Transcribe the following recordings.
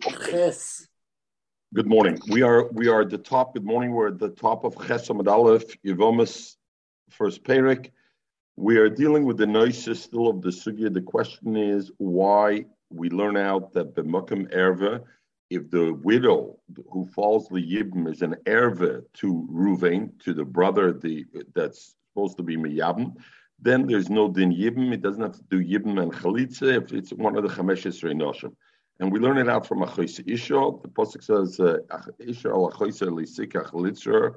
Ches. Good morning. We are we are at the top. Good morning. We're at the top of Chesam Aleph Yevomis, first Perik. We are dealing with the nicest still of the sugya. The question is why we learn out that b'makom erva, if the widow who falls the yibim is an erva to Ruvain, to the brother the that's supposed to be miyabim, then there's no din yibim. It doesn't have to do yibim and chalitza if it's one of the chameshes reinoshim. And we learn it out from Achois Isha. The Pasuk says, uh, Isha al Achois Lisika Chalitzer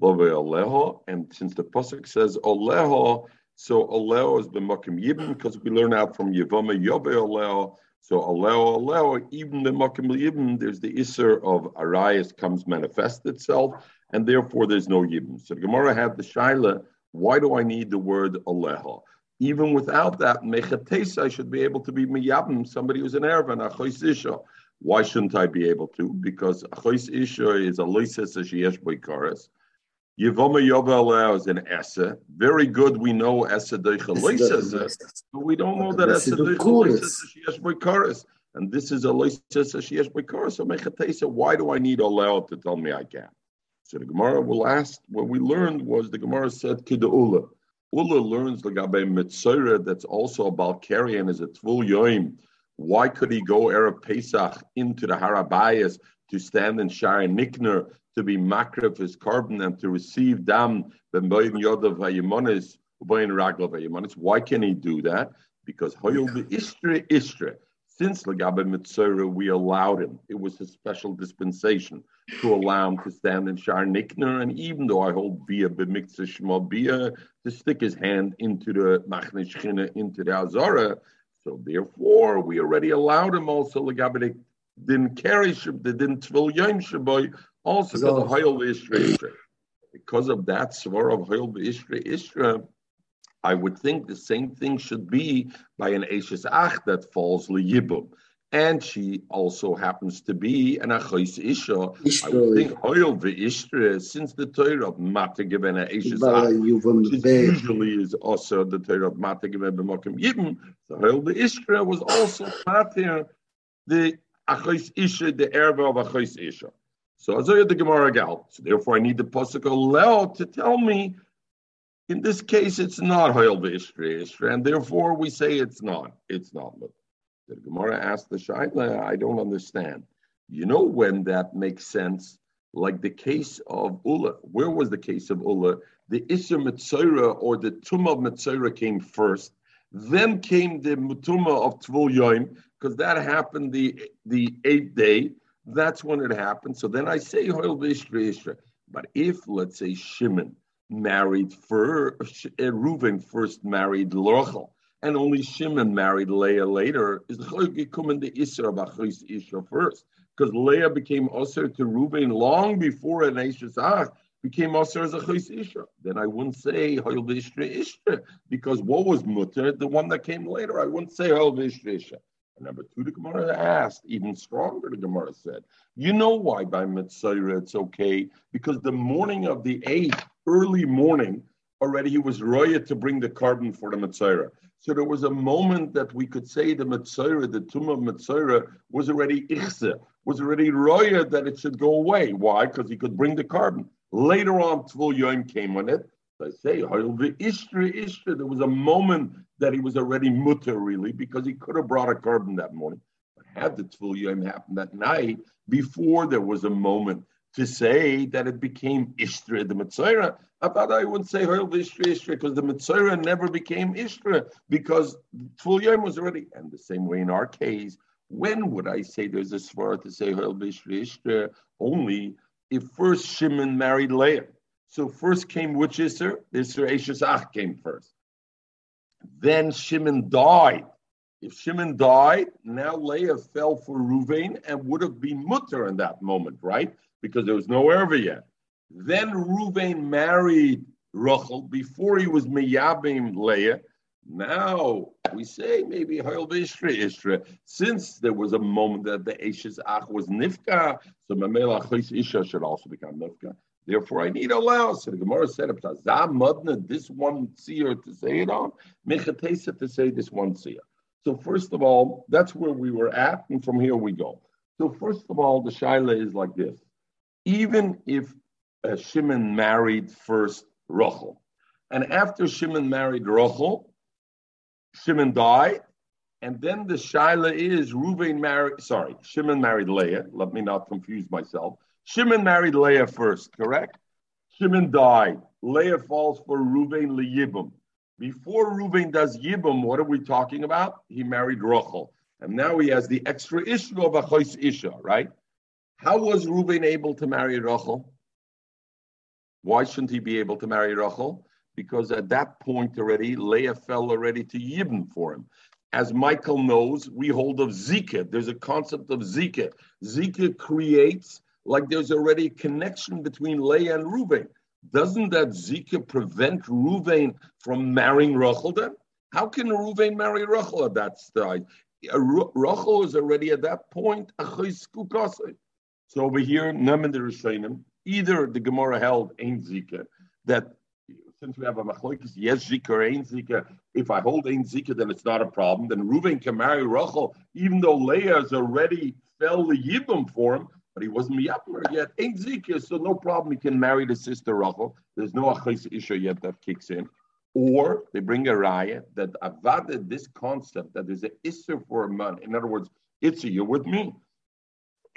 Love Aleho. And since the Pasuk says Aleho, so Aleho is the B'Makim Yibim, because we learn out from Yevama Yobe Aleho. So Aleho, Aleho, even the Makim Yibim, there's the Isser of Arias comes manifest itself, and therefore there's no Yibim. So the Gemara had the Shaila, why do I need the word Aleho? Even without that, mechatesa, I should be able to be miyabim, somebody who's an Erev, achois isha. Why shouldn't I be able to? Because achois isha is a loises sheyesh boikaris. Yivoma yova is an essa. Very good, we know essa deicha but we don't know that essa deicha loises sheyesh boikaris. And this is a loises sheyesh boikaris. So mechatesa, why do I need allow to tell me I can? So the Gemara will ask, what we learned was the Gemara said, Kidaula. Ula learns the Gabe Mitzora that's also about carrying as a Tvul Yoim. Why could he go Erev Pesach into the Harabayas to stand in Shara Nikner to be makrif his carbon and to receive dam ben boyin yodav hayimonis boyin raglav hayimonis? Why can he do that? Because hoyol the istre istre. Since Lagabe Mitzora, we allowed him. It was a special dispensation to allow him to stand in Shar Nikner, and even though I hold Bia B'mikzah Shema Bia, to stick his hand into the Machne into the Azara. So therefore, we already allowed him also Lagabe didn't carry they didn't tvil yom shaboy also because of Hayel Isra Because of that svar of Hayel Isra Isra, I would think the same thing should be by an Ashes Ach that falls Liyibum. And she also happens to be an Achos Isha. I would think Hoyel V'Ishtra, since the Torah of Mata given which usually is also the Torah of Mata given B'Mokim Yibum, the Hoyel V'Ishtra was also part Matir, the Achos Isha, the Erva of Achos Isha. So Azayah the Gemara Gal. So therefore I need the Pasuk Leo to tell me in this case, it's not Hoyel V'Ishri and therefore we say it's not. It's not. But the Gemara asked the Shaila, I don't understand. You know when that makes sense? Like the case of Ula. Where was the case of Ula? The Isser Mitzora or the Tumah of came first. Then came the Mutuma of Tvul Yoim, because that happened the, the eighth day. That's when it happened. So then I say V'Ishri But if, let's say, Shimon, married first, uh, Reuven first married Rachel, and only Shimon married Leah later, is the the Isra of Isha first. Because Leah became Osir to Reuven long before an Ach became Osir as a Chais Isha. Then I wouldn't say Hoyl Vishra Isha, because what was Mutter, the one that came later, I wouldn't say Hoyl Vishra Isha. Number two, the Gemara asked, even stronger, the Gemara said, you know why by Mitzvah it's okay? Because the morning of the eighth, early morning, already he was roya to bring the carbon for the Mitzvah. So there was a moment that we could say the Mitzvah, the tomb of Mitzvah, was already Ichse, was already roya that it should go away. Why? Because he could bring the carbon. Later on, Tvul Yom came on it. So I say, Ishtra, Ishtra, there was a moment that he was already mutter, really, because he could have brought a carbon that morning. But had the Tvul Yom happened that night, before there was a moment to say that it became Ishtra, the Mitzvah, I thought I would say Hurl Ishtra, Ishtra, because the Mitzvah never became Ishtra, because Tvul Yom was already, and the same way in our case, when would I say there's a svara to say Hurl Ishtra, Ishtra? Only if first Shimon married Leah. So first came which Isser? Isser Ashes Ach came first. Then Shimon died. If Shimon died, now Leah fell for Ruvain and would have been mutter in that moment, right? Because there was no Erva yet. Then Ruvain married Rachel before he was Miyabim Leah. Now we say maybe Hoyl Ishra Ishra. Since there was a moment that the Ashes Ach was Nifka, so Mamela Isha should also become Nifka. Therefore, I need a allowance. So the Gemara said, Mudna, this one seer to say it on, Mechatesa to say this one seer. So first of all, that's where we were at, and from here we go. So first of all, the shaila is like this: even if uh, Shimon married first Rachel, and after Shimon married Rachel, Shimon died, and then the shaila is Reuven married. Sorry, Shimon married Leah. Let me not confuse myself. Shimon married Leah first, correct? Shimon died. Leah falls for Reuven Yibum. Before Reuven does Yibum, what are we talking about? He married Rachel. And now he has the extra issue of a chois isha, right? How was Reuven able to marry Rachel? Why shouldn't he be able to marry Rachel? Because at that point already, Leah fell already to Yibum for him. As Michael knows, we hold of Zika. There's a concept of Zika. Zika creates like there's already a connection between Leah and Ruvain. Doesn't that Zika prevent Ruvain from marrying Rachel then? How can Ruvain marry Rachel at that stage? Uh, Rachel is already at that point a So over here, Naman the Rishonim, either the Gemara held Ein Zika, that since we have a machlokes, yes Zika or Ein Zika, if I hold Ein Zika, then it's not a problem. Then Ruvain can marry Rachel, even though Leah has already fell the Yibum for him, but he wasn't miyapmer yet. Ain't zikir, so no problem. He can marry the sister Rachel. There's no achis isha yet that kicks in. Or they bring a raya that avada this concept that there's an isser for a man. In other words, it's a, you're with me.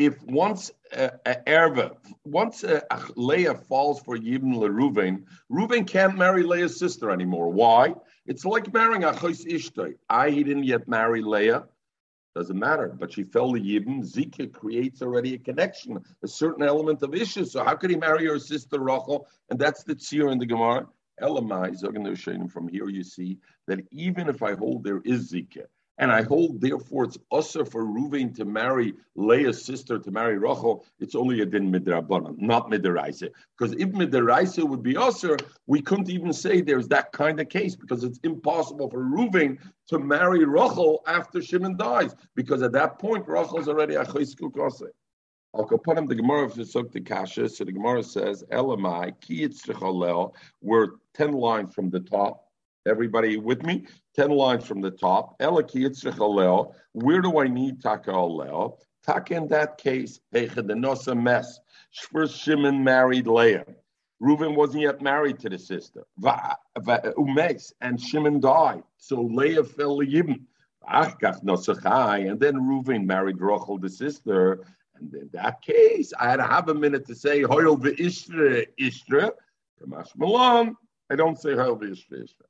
If once uh, uh, erva, once uh, Leah falls for Yibn LeRuven, Ruven can't marry Leah's sister anymore. Why? It's like marrying Achos Ishtay. I he didn't yet marry Leah. Doesn't matter. But she fell to Yibam. Zika creates already a connection, a certain element of issue. So how could he marry her sister Rachel? And that's the tzir in the Gemara. Elamai, from here you see that even if I hold there is Zika, and I hold, therefore, it's usher for Ruvain to marry Leah's sister to marry Rachel. It's only a din midrabanan, not midiraisa. Because if midiraisa would be usher, we couldn't even say there's that kind of case because it's impossible for Ruvain to marry Rachel after Shimon dies because at that point Rachel's already a chayskul kase. Put him the Gemara of the Kasha. So the Gemara says, Elamai, ki we're 10 lines from the top. Everybody with me? 10 lines from the top. Where do I need taka alel? Taka in that case, the mess. First Shimon married Leah. Reuven wasn't yet married to the sister. Umes and Shimon died. So Leah fell to Yibn. Ah, and then Reuven married Rachel, the sister. And in that case, I had to have a minute to say, Hoyel v'ishtre ishtre. Kamash Malam. I don't say Hoyel v'ishtre ishtre.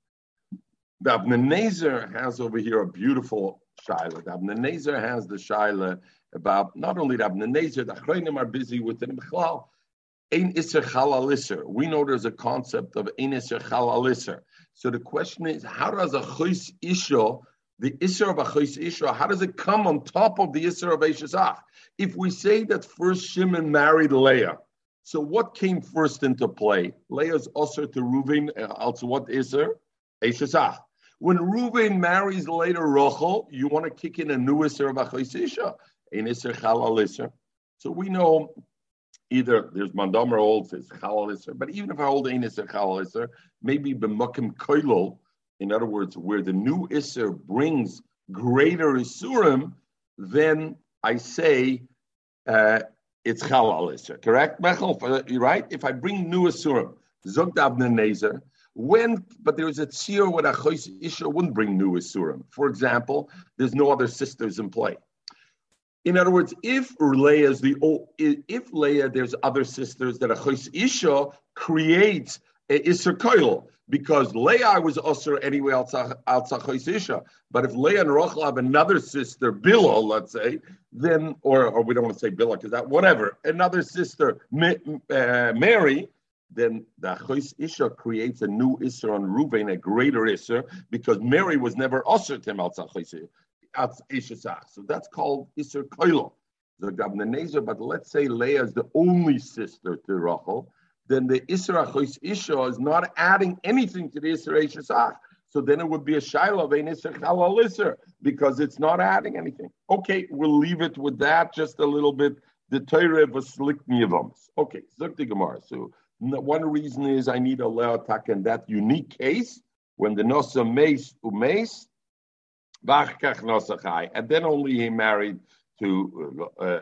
The Avnei Nezer has over here a beautiful shaila. The Avnei Nezer has the shaila about not only the Avnei Nezer, the Achreinim are busy with it. Ein iser chalaliser. We know there's a concept of ein iser chalaliser. So the question is, how does a chus isha, the iser of a chus isha, how does it come on top of the iser of Eishazach? If we say that first Shimon married Leah, so what came first into play? Leah's usher to Reuven, uh, also what iser? Eishazach. When Reuven marries later Rachel, you want to kick in a new Isser of Achaisisha, an Isser Chalal Isser. So we know either there's Mandamer holds it's Chalal Isser, but even if I hold an Isser Chalal Isser, maybe B'Makim Koilol, in other words, where the new Isser brings greater Isurim, then I say uh, it's Chalal Isser, correct? Mechel, right? If I bring new Isurim, Zog Avnei Nezer, when, but there is a tzir when a chois isha wouldn't bring new isurim. For example, there's no other sisters in play. In other words, if Leah is the old, if Leah, there's other sisters that a chois isha creates a iser koil because Leah was usher anyway outside chois isha. But if Leah and Rachel have another sister, Bilah, let's say, then or or we don't want to say Bilah because that whatever another sister, uh, Mary then the Achos Isha creates a new Isser on Ruvain, a greater Isser, because Mary was never usher to him outside So that's called Isser Koilo. The Gabnanezer, but let's say Leah is the only sister to Rachel, then the Isser Achos Isha is not adding anything to the Isser Eshesach. So then it would be a Shiloh an Isser Chalal Isser, because it's not adding anything. Okay, we'll leave it with that just a little bit. The Torah was Okay, Zuk Gemara. So one reason is I need a leotak in that unique case when the nosa mace umace, and then only he married to uh,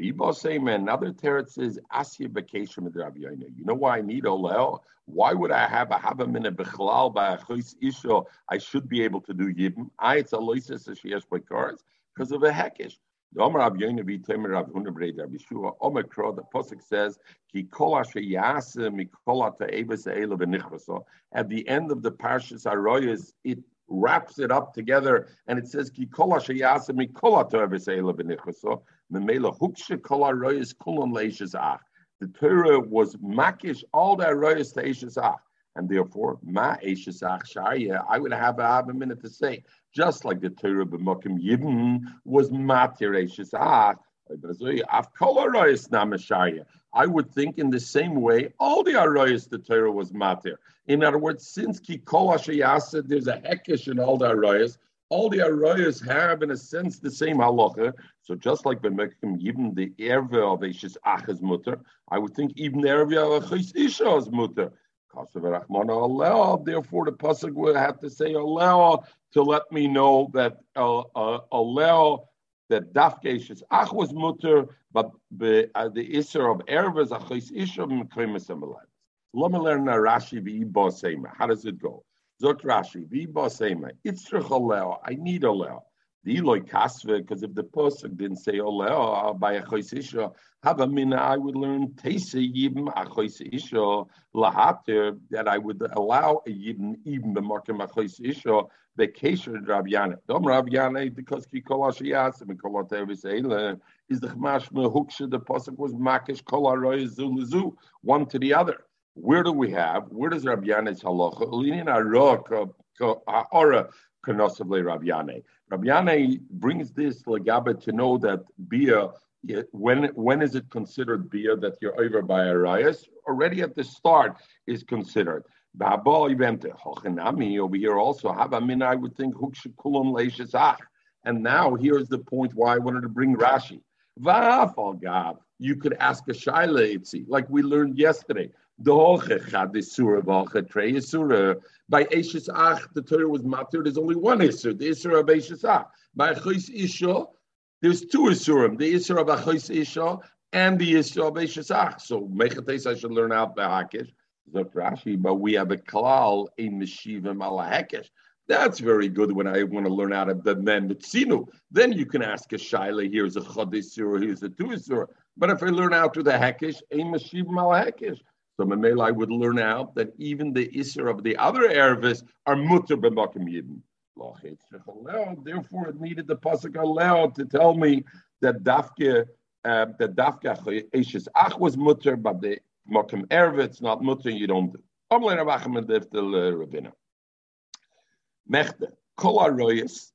Another teretz is Asya vacation with Rabbi You know why I need Olel? Why would I have a have a minute bechlal by a chus isho? I should be able to do yibim. I it's a loises as she has because of a hekish. The Omer Rabbi Yoina be Temer Rabbi Huna Brei Rabbi Shua Omer Kro. The pasuk says Ki kol asher yase mikol ata eves eila v'nichvaso. At the end of the parshas Aroyas, it wraps it up together and it says Ki kol asher yase mikol ata eves eila v'nichvaso. Memela hukshe kol aroyas kulon leishes ach. The Torah was makish all the aroyas to eishes ach. And therefore, ma eishes ach I would have, a minute to say, just like the Torah b'mokim yibn was matir ach, I would think in the same way, all the arroyas the Torah was matir. In other words, since ki kol there's a hekesh in all the arroyas, all the arroyas have, in a sense, the same halacha. So just like B'mekim even the erve of Eishis Achas mutter, I would think even the erve of Echis Isha is mutter. Therefore, the pasuk will have to say allow to let me know that uh, uh, allow that dafke ach was mutter, but the uh, iser of erve is achis isha m'kremes Let me learn Rashi v'ibosema. How does it go? Zok Rashi, v'ibasema, itzrich oleo, I need oleo. The Eloi kasve, because if the pasuk didn't say oh, oleo oh, by a choisisha, have a mina, I would learn teise yibim a choisisha lahater that I would allow a the markem a choisisha the kesher Rabiana. Dom Rabiana because ki kol ashiyasim and kol atevis eile is the chmash mehuksha the pasuk was makish kol aroy zu one to the other. Where do we have? Where does Rabbi Yanez halacha? Linin arok ha'ora kanosavle Rabbi Yanez. Rabbi Yanez brings this legabe to know that bia when when is it considered bia that you're over by Arias? Already at the start is considered. Over here also I would think ah. and now here's the point why I wanted to bring Rashi. You could ask a shaila like we learned yesterday. Uh, by Eishis Ach, the Torah was matir. There's only one Isur, the Isur of Eishis Ach. By Chos Isha, there's two Isurim, the Isur of Achos Isha and the Isur of Eishis Ach. So Mechates, I should learn out the Hakish. Rashi, but we have a klal in Meshivim ala Hakish. That's very good when I want to learn out of the men Mitzinu. Then you can ask a Shaila, here's a Chodisur, here's a two Tuisur. But if I learn out to the Hekish, a Meshivim ala Hekish. So Mamela, would learn out that even the Isser of the other Ervis are mutter b'makim yidin. Therefore, it needed the pasuk allowed to tell me that dafke uh, that dafke eshes ach was mutter, but the makim ervitz not mutter. You don't do. Amle Ravachim and Deftel Ravina. Mechte kol aroyes.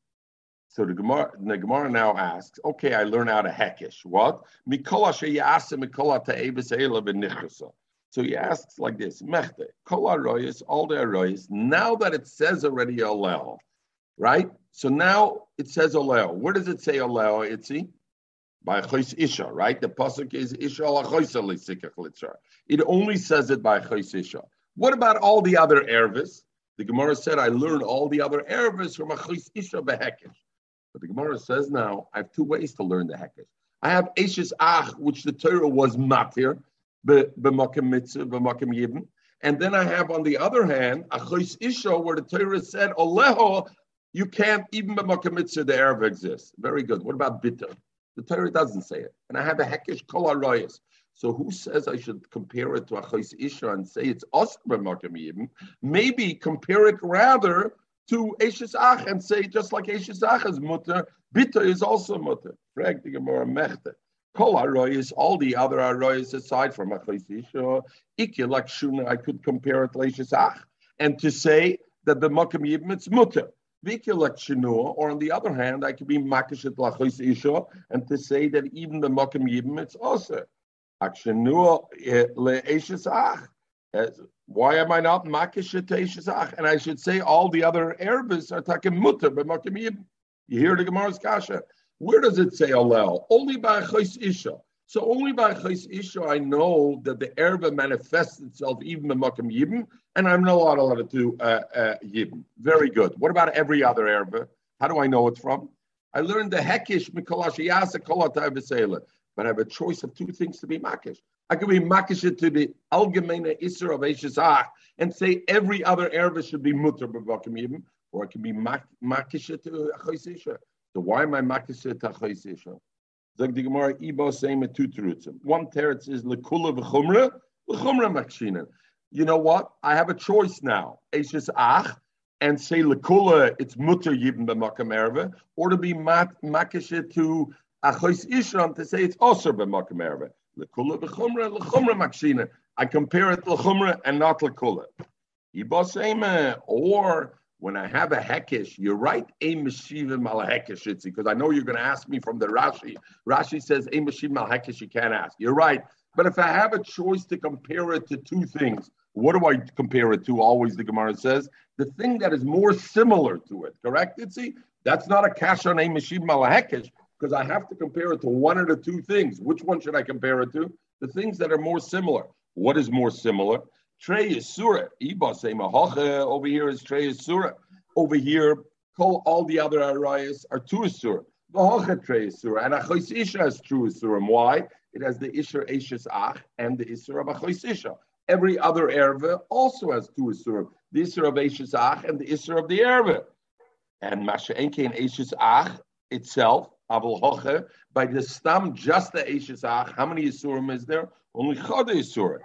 So the Gemara, the Gemara now asks, okay, I learn out a hekish. What? Mikola sheyasim mikola ta'evis eila b'nichasa. So he asks like this: Mechte, kol aroyes, all the aroyes. Now that it says already olel, right? So now it says olel. Where does it say olel? Itzi by chois isha, right? The pasuk is isha la It only says it by chois isha. What about all the other ervis? The Gemara said, I learned all the other ervis from a chois isha behekesh. But the Gemara says now, I have two ways to learn the hekesh. I have Eshes Ach, which the Torah was matir, and then I have on the other hand, Achois Isha, where the Torah said, Oleho, you can't, even b'makom mitzvah, the Arab exists. Very good. What about bitter? The Torah doesn't say it. And I have a hekesh kol arayas. So who says I should compare it to Achois Isha and say it's us b'makom Maybe compare it rather to Eshes Ach and say just like Eshes Ach is mutter, bitter is also mutter. Frag the Gemara mechte. Kol aroyes, all the other aroyes aside from Achlisisha, Ikilak Shuna, I could compare it to Leishesach, and to say that the Makam Yibim it's mutter. Vikilak Shinua, or on the other hand, I could be Makashet Lachlisisha, and to say that even the Makam Yibim it's also. Akshinua eh, le'eshesach. Why am I not makishet eshesach? And I should say all the other Arabs are taking mutter, but makam You hear the Gemara's kasha. Where does it say alel? Only by chayis isha. So only by chayis isha I know that the erba manifests itself even in makam yibim, and I'm not allowed to uh, uh, yibim. Very good. What about every other erba? How do I know it's from? I learned the hekish mikolashiyasa kolatai But I have a choice of two things to be makish. I can be makish to the algemeine isser of Eishesach and say every other erva should be mutter b'vakim even, or I can be makish to Achoisisha. So why am I makish to Achoisisha? Zog the Gemara, Ibo saying two terutzim. One teretz is lekula v'chumra, v'chumra makshina. You know what? I have a choice now. Eishes ach, and say lekula, it's mutter yibn b'makam erva, or to be makishe to achois ishram to say it's osir b'makam erva. Lekula v'chumra, l'chumra makshina. I compare it to l'chumra and not lekula. Ibo saying, or when I have a hekesh, you write a meshivim mal hekesh, because I know you're going to ask me from the Rashi. Rashi says a meshivim mal hekesh, you can't ask. You're right. But if I have a choice to compare it to two things, what do I compare it to? Always the Gemara says the thing that is more similar to it. Correct, Itzi? That's not a cash on a meshivim mal hekesh because I have to compare it to one of the two things. Which one should I compare it to? The things that are more similar. What is more similar? Trey is surah. Over here is Trey is surah. Over here, all the other arayas are two surah. Vahocha Trey is surah. And Achois Isha has true surah. Why? It has the Isha Eishes Ach and the Isra of Achois Isha. Every other erva also has two surah. The Isra of Eishes Ach and the Isra of the erva. And Masha Enke and Eishes Ach itself, by the stam just the Eishes Ach, how many Yisurim is there? Only Chada Yisurim.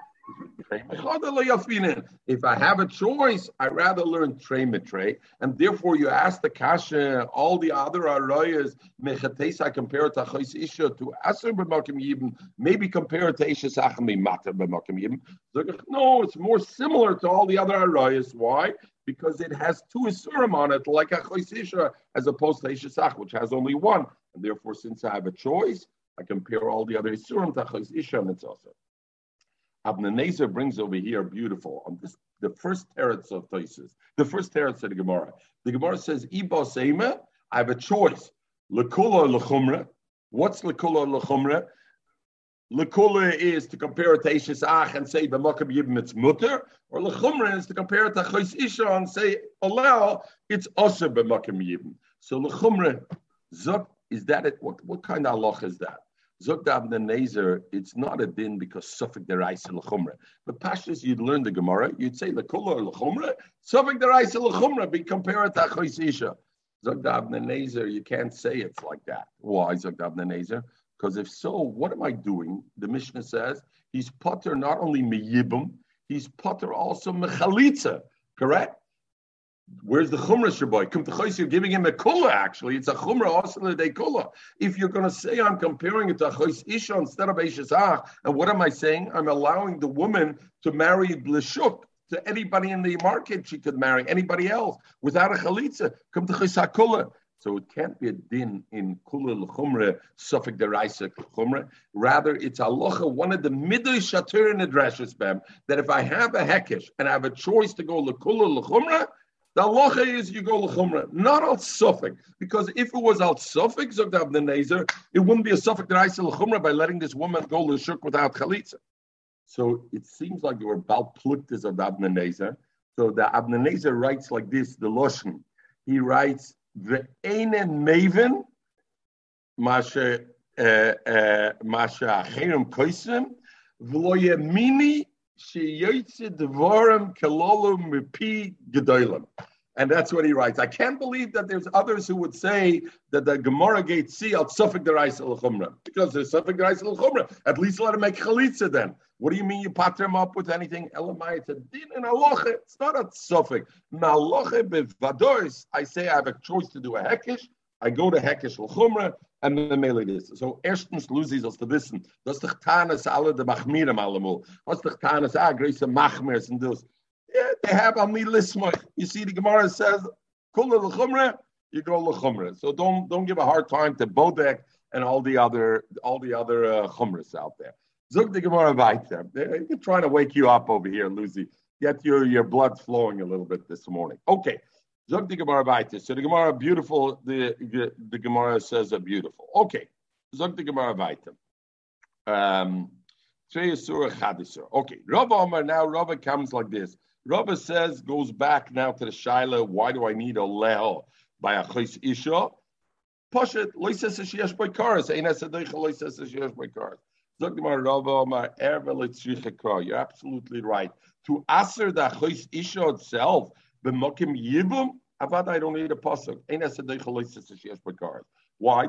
If I have a choice, I rather learn Trey Mitre, and therefore you ask the Kasha, all the other Arayas, I compare it to Chais Isha, to Aser B'Makim Yibim, maybe compare it to Isha Sachami Matar B'Makim Yibim. No, it's more similar to all the other Arayas. Why? Because it has two Isurim on it, like a Chais Isha, as opposed to Isha Sach, which has only one. And therefore, since I have a choice, I compare all the other Isurim to Chais Isha and it's also. Avnei Nezer brings over here beautiful on this the first teretz of Toises, the first teretz of the Gemara. The Gemara says, Iba Seima, I have a choice. Lekula lechumra. What's lekula lechumra? Lekula is to compare it to Ishes Ach and say b'makam yibim it's mutter, or lechumra is to compare it to Chos Isha and say allow it's also b'makam yibim. So lechumra, is that it? What, what kind of Allah is that? Zogdav Nezer, it's not a din because Suffolk deraisa l'chumra. But Pashas, you'd learn the Gemara, you'd say l'kula or l'chumra, Suffolk deraisa l'chumra, be compared to Achoisisha. Zogdav Nezer, you can't say it's like that. Why Zogdav Nezer? Because if so, what am I doing? The Mishnah says he's potter not only meyibum, he's potter also mechalitza, correct? Where's the chumrah, Shabbai? To you're giving him a kula, actually. It's a chumrah, also day kula. If you're going to say I'm comparing it to Chos Isha instead of Eishazach, and what am I saying? I'm allowing the woman to marry Blishuk to anybody in the market she could marry, anybody else, without a chalitza. To Chos kula. So it can't be a din in kula l'chumra, suffik deraisa chumra. Rather, it's aloha, one of the middle shatur in the dresses, that if I have a hekesh and I have a choice to go l'kula l'chumra, the halacha is you go l'chumra, not al suffik, because if it was al suffik zogt Avnei Nezer, it wouldn't be a suffik that I say l'chumra by letting this woman go l'shuk without chalitza. So it seems like you were bal pluktis of Avnei Nezer. So the Avnei Nezer writes like this: the loshen. He writes the einen maven masha uh, masha acherim koisim v'lo yemini and that's what he writes. I can't believe that there's others who would say that the Gemara gate see al sufik derais al chumra because there's sufik derais al chumra. At least let him make chalitza then. What do you mean you patter him up with anything? Elamai, it's a din and aloche. It's not a sufik. Maloche bevadoris. I say I have a choice to do a hekish. I go to hekish al chumra and the mele is. So erstens Lucy als te wissen, das doch tanes alle de machmirim allemol. Was doch tanes a greise machmirs and those. Yeah, they have on me lismach. You see the Gemara says, kul l'chumra, you go l'chumra. So don't don't give a hard time to Bodek and all the other all the other uh, chumras out there. Zug the Gemara weiter. They're trying to wake you up over here, Lucy. Get your, your blood flowing a little bit this morning. Okay. Zog the Gemara weiter. So the Gemara beautiful. The, the, the Gemara says a beautiful. Okay. Zog the Gemara weiter. Um, Okay, Rabba Omar now Rabba comes like this. Rabba says goes back now to the Shaila. Why do I need a leho by a chis isha? Poshet loises sheyesh by cars. Ein esadeich loises sheyesh by cars. You're absolutely right. To aser the achos isha itself, b'mokim yibum, avad I don't need a pasuk. Ein esadeich loises sheyesh by cars. Why?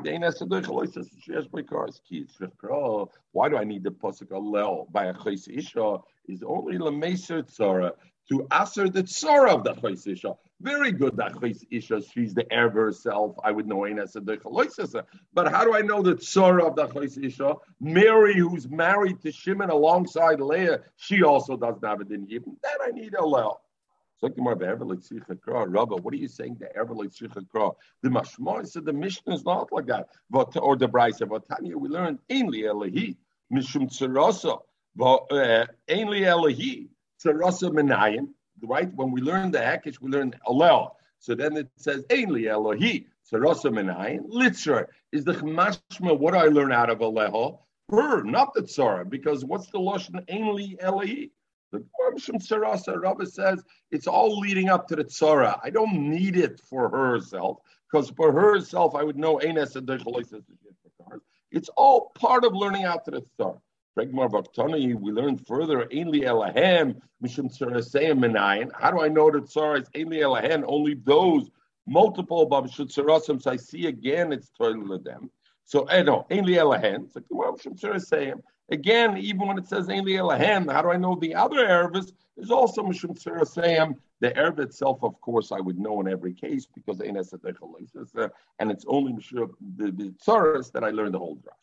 Why do I need the pasuk alel by a chayis isha? Is only lemeser tzara to answer the tzara of the chayis isha. Very good that chayis isha. She's the heir of herself. I would know But how do I know the tzara of the chayis isha? Mary, who's married to Shimon alongside Leah, she also doesn't have it in Yibn. Then I need a lel. Rabba, what are you saying? The Ervel The Mashma said the Mishnah is not like that. But or the Brisa, but Tanya we learned Ainli Elahi, Mishum Tzarasa, uh, Ainli Elahi, Tzarasa Menayin. Right? When we learn the Hekish, we learn Alel. So then it says Ainli Elohi, Tzarasa Menayin. Litzer is the Mashma. What do I learn out of Aleho? Her, not the Tzara, because what's the Lashon Ainli Elahi? The Gemara Sarasa Rabbi says it's all leading up to the tzara. I don't need it for herself because for herself I would know It's all part of learning out to the tzara. We learned further. How do I know that tzara is Ainli Elahem? Only those multiple babshutzarasims I see again. It's toilet them. So eh, I know Ainli Elahem. It's like Gemara saying. Again, even when it says Ainli Elahem, how do I know the other Arabs? There's also Mishum Sarasayim. The Arab itself, of course, I would know in every case because and it's only Mishum, the, the Tsaras that I learned the whole draft.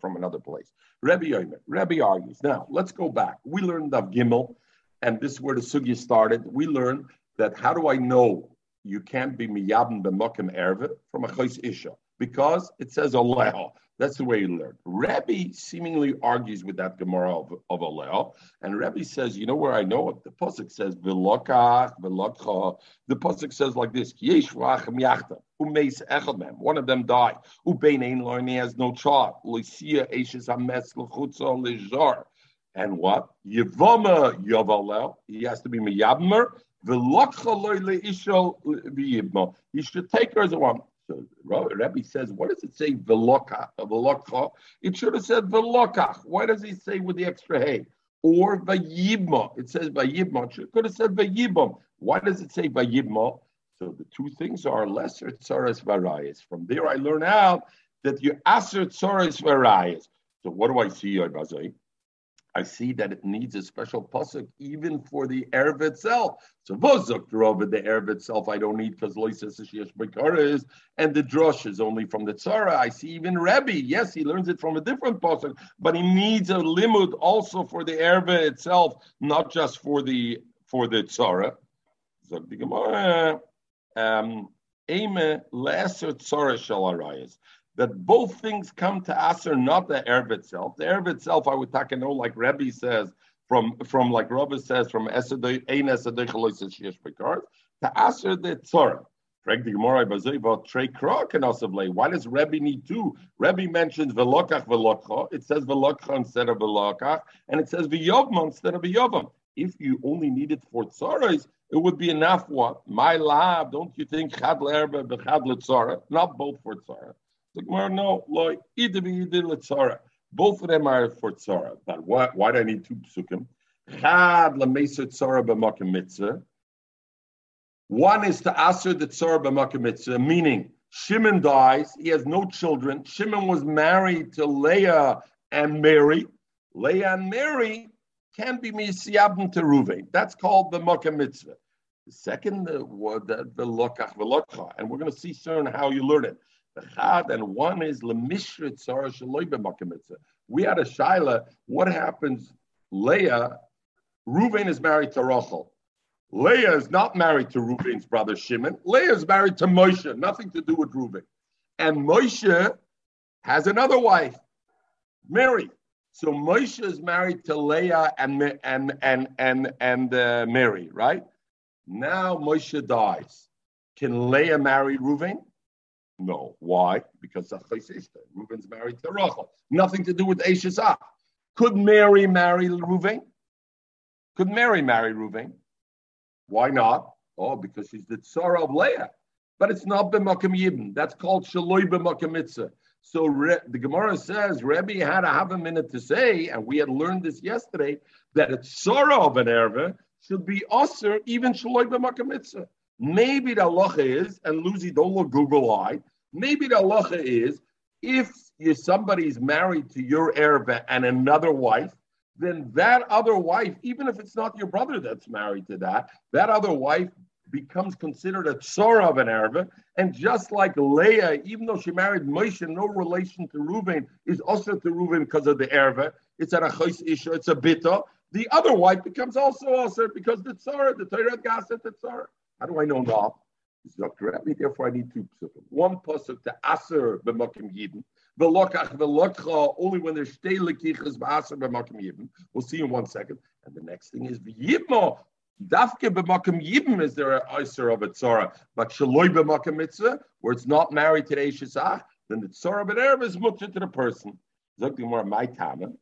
From another place. Rebbe Yomer, Rebbe argues. Now, let's go back. We learned of Gimel, and this is where the Sugya started. We learned that how do I know you can't be miyabn b'mokim erve from a chayis isha? Because it says Allah. That's the way you learn. Rebbe seemingly argues with that Gemara of, of and Rebbe says, you know where I know it? The Pasuk says, V'lokach, v'lokcha. The Pasuk says like this, Yesh umeis One of them died. Ubein ein loin, he has no child. Lysia eshes hames l'chutza lezar. And what? Yevama yavalel, he has to be v'yibma. He should take her as a one. So Rabbi says, what does it say veloka? Veloka? It should have said velokach. Why does he say with the extra hay? Or vayibma. It says vayibma. It could have said vayibam. Why does it say vayibma? So the two things are lesser tsaras varayas. From there I learn out that you aser tsaras varayas. So what do I see, Ibazai? I see that it needs a special pasuk even for the Erev itself. So Vozuk over the Erev itself, I don't need because Loises is and the Drush is only from the Tzara. I see even Rebbe, yes, he learns it from a different pasuk, but he needs a limud also for the Erev itself, not just for the for the Tzara. So the Gemara, um, Eme lesser Tzara shall arise that both things come to Aser, not the Erb itself. The Erb itself, I would take know, like Rebbe says, from from like Rabbi says, from Esadei, Ein Esadei Chalois Shesh Bekar, to Aser the Tzorah. Why does Rebbe need two? Rebbe mentions velokach velokcha. It says velokcha instead of velokach, and it says v'yovma instead of v'yovam. If you only need it for tzaras, it would be enough. What my lab? Don't you think chad le'erbe b'chad le'tzara? Not both for tzara. The Gemara, no, both of them are for tzara. But why, why do I need two psukim? Tzara b'makim mitzvah. One is to answer the tzara b'makim mitzvah, meaning Shimon dies, he has no children. Shimon was married to Leah and Mary. Leah and Mary can be misiyabim to Ruvain. That's called the makkah mitzvah. The second, the, the, the lokach, the and we're going to see soon how you learn it and one is lemishra tzara shaloi We had a shaila. What happens? Leah, Reuven is married to Rachel. Leah is not married to Reuven's brother Shimon. Leah is married to Moshe. Nothing to do with Reuven. And Moshe has another wife, Mary. So Moshe is married to Leah and and and and and uh, Mary, right? Now Moshe dies. Can Leah marry Reuven? No. Why? Because Reuben's married to Rachel. Nothing to do with Eshesach. Could Mary marry Reuven? Could Mary marry Reuven? Why not? Oh, because she's the Tzara of Leah. but it's not b'makam yibn. That's called shaloi b'makam. So Re, the Gemara says Rebbe had to have a minute to say, and we had learned this yesterday, that a sorrow of an erva should be usher even shaloi b'makam mitzvah. Maybe the halacha is, and Lucy, don't look Google eye. Maybe the halacha is if you somebody's married to your erva and another wife, then that other wife, even if it's not your brother that's married to that, that other wife becomes considered a tzora of an erva. And just like Leah, even though she married Moshe, no relation to Reuven, is also to Reuven because of the erva. It's at a chos isha, it's a bita. The other wife becomes also also because the tzora, the Torah gaset the tzora. How do I know now? Therefore, I need two psukim. One pasuk to aser b'makim yidin, Velokach velokcha only when there's shtei lekichas ba'aser b'makom yibim. We'll see in one second. And the next thing is v'yibmo. Dafke b'makom yibim is there a iser of a tzara, but shaloi b'makom mitzvah where it's not married to the Eishesach, then the tzara b'erev is mutter to the person. Zog the more my tame.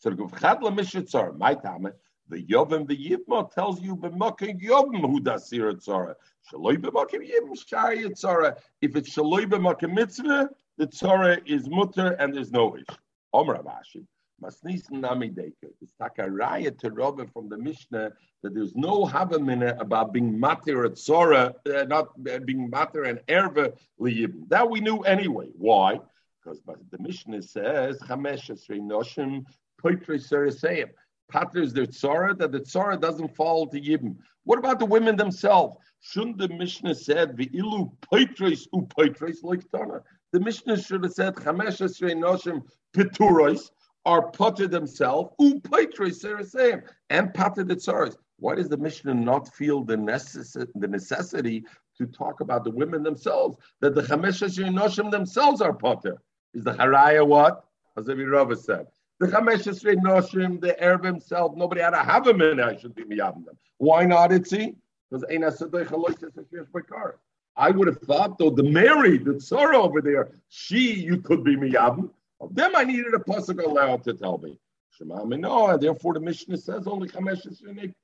So the gufchad l'mishet tzara my tame. The Yovim, the Yivma tells you b'makom Yovim who does sir tzara. Shaloi b'makom yibim shari tzara. If it's shaloi b'makom mitzvah, the Torah is mutter and there's no ish. Omer Abashi. Masnisin Nami Deker. It's Takaraya to Robin from the Mishnah that there's no Havamina about being matir at Torah, uh, not uh, being matir and erva liyibim. That we knew anyway. Why? Because the Mishnah says Chamesh Esrei Noshim Poitre Saraseim. Pater is their tzara, that the tzara doesn't fall to Yibim. What about the women themselves? Shouldn't the Mishnah said, V'ilu poitres u poitres like Tana? The Mishnah should have said Chamesh Esrei Noshim Pituros are potter themselves, u Paitros Seraseim, and potter the tzaras. Why does the Mishnah not feel the, necess- the necessity to talk about the women themselves? That the Chamesh Esrei Noshim themselves are potter. Is the Haraya what? As Rabbi Rava said. The Chamesh Esrei Noshim, the Arab himself, nobody had to have him in I should be miyavim them. Why not, Itzi? Because Ein Asadei Chalois Esrei Bekar. I would have thought, though, the Mary, the Sarah over there, she, you could be miyabim. Of them, I needed a pasuk allowed to tell me. Shema no, therefore the Mishnah says only Chamesh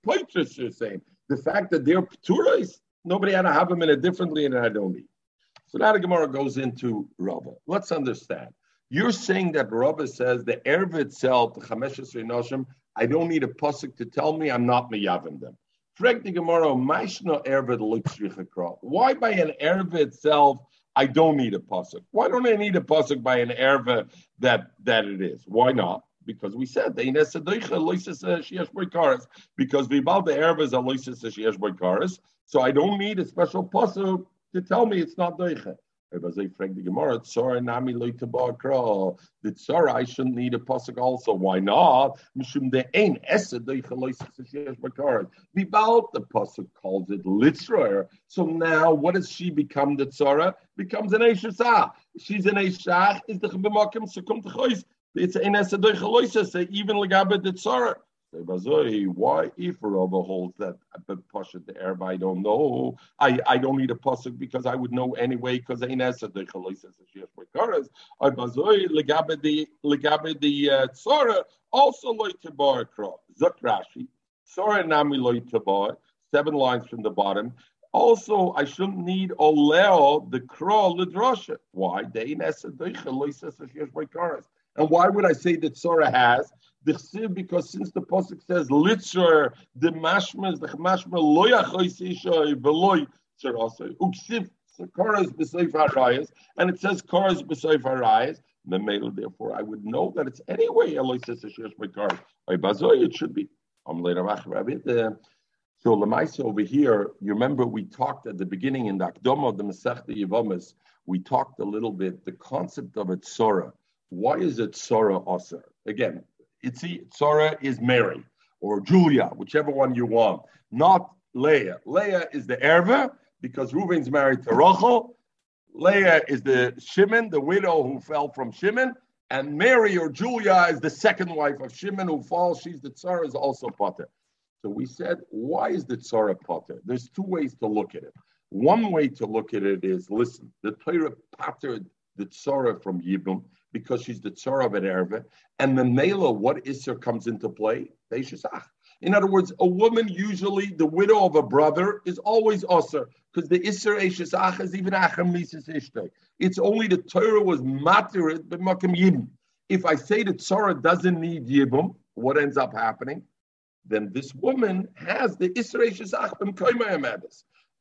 Poitras are saying. The fact that they're Pturais, nobody had to have them in differently, and I don't need. So now the Gemara goes into Rava. Let's understand. You're saying that Rava says the Erv itself, the Chamesh Noshim, I don't need a pasuk to tell me I'm not miyavim them. Why by an erva itself I don't need a pasuk? Why don't I need a pasuk by an erva that that it is? Why not? Because we said the because vibal the erva is a loises sheyesh So I don't need a special pasuk to tell me it's not doicha. The Tzara. The shouldn't need a pasuk also. Why not? Mishum de ein esed. Vibalt, the pasuk calls it litzra. So now, what does she become? The Tzara becomes an eishasah. She's an eishach. Is the chibamakim sukum techois. It's ein esed doichaloisa. Even legabe the Tzara. Why if Rava holds that pasuk the Arab? I don't know. I, I don't need a pasuk because I would know anyway because I nesa the chalisas sheyesh b'karas. I bazoi legabe the legabe the uh, tzara also loy tabar kra zuk Rashi tzara nami loy tabar seven lines from the bottom. Also, I shouldn't need oleo the kra lidrasha. Why? They nesa the chalisas sheyesh b'karas. And why would I say that Sora has? Because since the Pasuk says, Litzer, the mashma the mashma loyachois isha veloy tzarasa. Uksiv, Koras b'seif harayas, and it says Koras b'seif harayas. The male therefore, I would know that it's anyway Eloi says Hashesh Bekar. By Bazoy, it should be. I'm later So Lamaisa over here, you remember we talked at the beginning in the Akdom of the Masechta Yevamis, we talked a little bit the concept of a tzora. Why is it Sora Aser? Again, it's Sora is Mary or Julia, whichever one you want, not Leah. Leah is the Erva because Reuven's married to Rachel. Leah is the Shimon, the widow who fell from Shimon. And Mary or Julia is the second wife of Shimon who falls. She's the Tsar, is also Potter. So we said, why is the Tsar Potter? There's two ways to look at it. One way to look at it is listen, the Torah pattered the Tsara from Yibum because she's the tzara of an erva. And the mela, what isser comes into play? In other words, a woman usually, the widow of a brother, is always usher because the Isser Eishes Ach is even Acher Mises Ishtay. It's only the Torah was matirit but Makam Yibum. If I say that Tzara doesn't need Yibum, what ends up happening? Then this woman has the Isser Eishes Ach B'm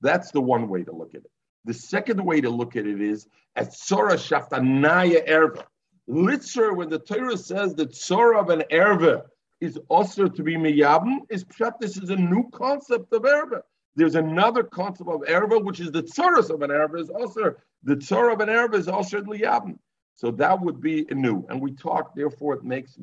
That's the one way to look at it. The second way to look at it is as Tzara Shaftanaya Erva. Litzer, when the Torah says that Tzara of an Erva is also to be miyabim, is pshat. This is a new concept of erba. There's another concept of erba, which is the tzoros of an erba is also the tzor of an erba is also liyabim. So that would be new. And we talked, therefore, it makes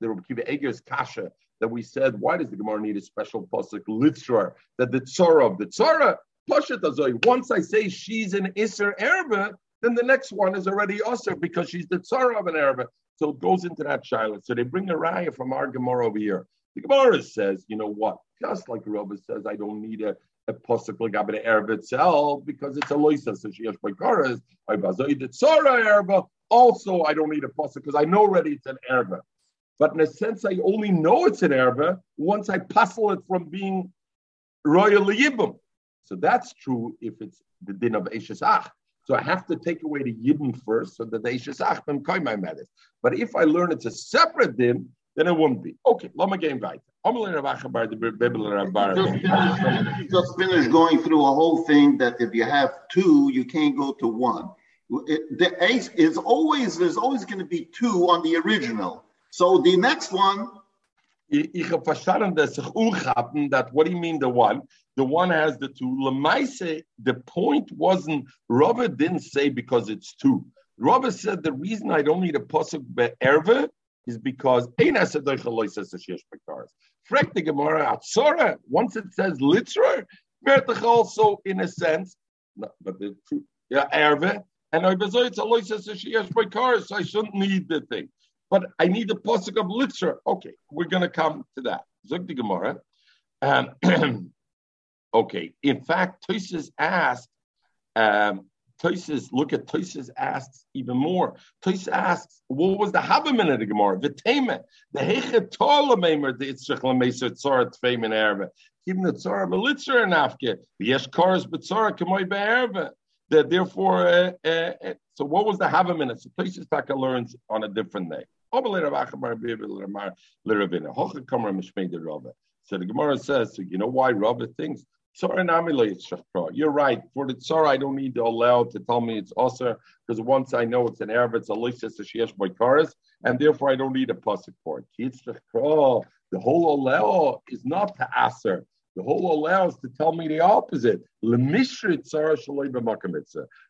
the Rabbi Eger's kasha that we said, why does the Gemara need a special pasuk litzra that the tzora of the tzora pashat azoi? Once I say she's an iser erba, then the next one is already usher because she's the tzara of an erba. So it goes into that shiloh. So they bring a raya from our Gemara over here. The Gemara says, you know what? Just like Rabbi says, I don't need a, a posuk like the Arab itself because it's a loisa. So she has karas. I bazoid tzara erba. Also, I don't need a posuk because I know already it's an erba. But in a sense, I only know it's an erba once I puzzle it from being royal yibum. So that's true if it's the din of Eshes Ach. So I have to take away the Yidden first so that they Achmem Koimai Medis. But if I learn it's a separate din, then it won't be. Okay, Lama game right. Just finish going through a whole thing that if you have two, you can't go to one. It, the ace is always there's always going to be two on the original. So the next one ich habe verstanden, dass sich ungaben, that what do you mean the one? The one has the two. Lemaise, the point wasn't, Robert didn't say because it's two. Robert said the reason I don't need a posuk be'erve is because. Frek the Gemara atzora, once it says literal, vertich also in a sense, but the truth, yeah, erve, and I was it's a loises the shesh bekaras, so I shouldn't need the thing but I need the posuk of literature. Okay, we're going to come to that. Zog the Gemara. Um, okay, in fact, Tosis asked, um, Tosis, look at Tosis asks even more. Tosis asks, what was the Habamin of the Gemara? The Taman, the Hechet Tolamemer, the Itzrich Lameser Tzara Tfeim Erbe. Even the Tzara Belitzer and Afke, the Yeshkars Betzara Kamoy Be'erbe. That therefore, uh, uh, uh, so what was the Habamin? So Tosis Taka learns on a different name. So the Gemara says, so you know why Rabbi thinks you're right. For the tsar, I don't need to allow to tell me it's also because once I know it's an Arab, it's a lishas a sheesh boikaris, and therefore I don't need a pasuk for it. The whole allow is not to aser. The whole allows to tell me the opposite.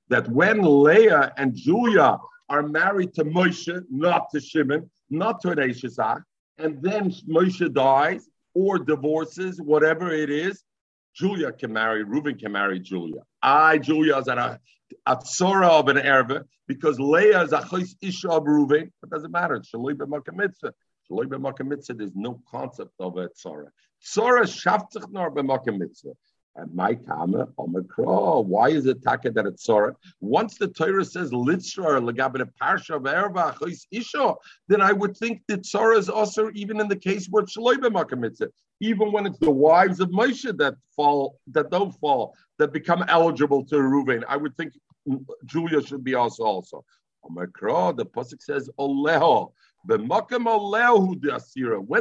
That when Leah and Julia are married to Moshe, not to Shimon, not to an Eshesach, and then Moshe dies or divorces, whatever it is, Julia can marry, Reuben can marry Julia. I, Julia, is at a, a of an erva because Leah is a chos isha of Reuben. It doesn't matter. Shaloi b'makamitzah. Shaloi b'makamitzah, there's no concept of a tzora. Tzora shaftich nor b'makamitzah. My kama omikra. Oh, why is it taka that it's sorry? Once the Torah says litzra legabit parsha erva isha, then I would think that Tzara is also even in the case where it's shloibe even when it's the wives of Moshe that fall, that don't fall, that become eligible to Ruvain. I would think Julia should be also also. Omikra, the pasuk says oleho. When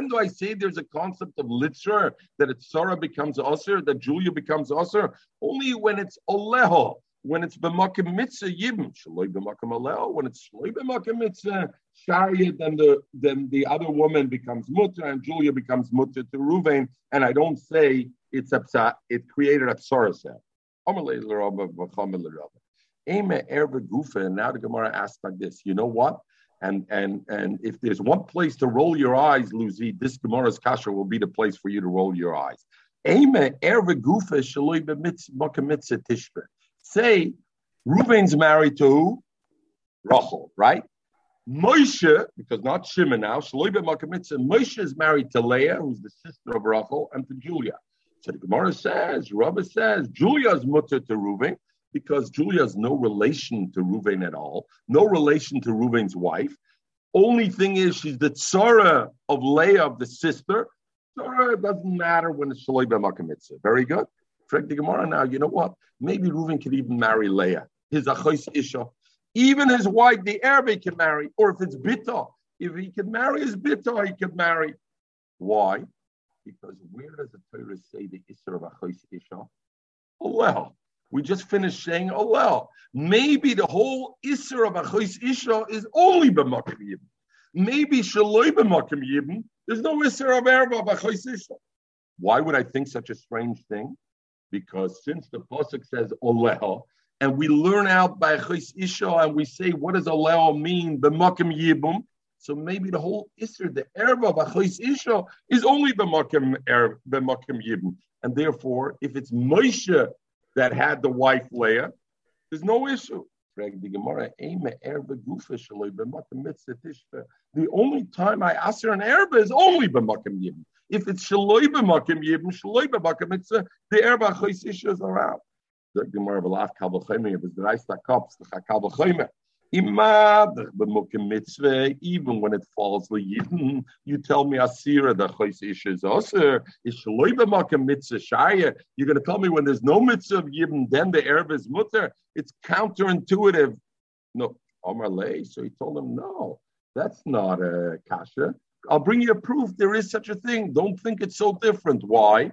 do I say there's a concept of litzer that it's Sarah becomes usher, that Julia becomes usher? Only when it's oleho, when it's b'makim mitzvah yibim, shaloi b'makim aleho. When it's shaloi b'makim mitzvah shariat, then the then the other woman becomes mutter and Julia becomes mutter to Ruvain, and I don't say it's a it created a tzara set. Now the Gemara asks like this: You know what? And and and if there's one place to roll your eyes, Lucy, this Gemara's kasha will be the place for you to roll your eyes. Say, Reuven's married to who? Rachel, right? Moshe, because not Shimon now, Moshe is married to Leah, who's the sister of Rachel, and to Julia. So the Gemara says, Rabbi says, Julia's mutter to Reuven, because Julia has no relation to Ruvain at all, no relation to Ruvain's wife. Only thing is she's the tzara of Leah, of the sister. Torah doesn't matter when it's Shaloi B'Makam Mitzvah. Very good. Frank the Gemara now, you know what? Maybe Reuven could even marry Leah. His Achos Isha. Even his wife, the Arabic, can marry. Or if it's Bita, if he can marry his Bita, he can marry. Why? Because where does the Torah say the Isra of Achos Isha? Oh, well. We just finished saying, oh, well. Maybe the whole Isra of Achos Isha is only B'Makam Yibn. Maybe Shaloi B'Makam Yibn, there's no Isra of Erba Achos Isha. Why would I think such a strange thing? Because since the Pasuk says Oleh, and we learn out by Chis Isha and we say, what does Oleh mean? B'Makam Yibum. So maybe the whole Isra, the Erba B'Chis Isha, is only B'Makam er, Yibum. And therefore, if it's Moshe that had the wife Leah, there's no issue. The only time I ask her an Erba is only b'makam yibim. If it's shaloi b'makam yibim, shaloi b'makam mitzvah, the Erba chayis is around. The Gemara v'laf kal b'chayim, if it's the rice that cups, the b'chayim. Even when it falls you tell me asira the chayis is mitzvah. You're going to tell me when there's no mitzvah of then the Erba is mutter. It's counterintuitive. No, Omar Lay. So he told him, no, that's not a kasha. I'll bring you a proof there is such a thing. Don't think it's so different. Why?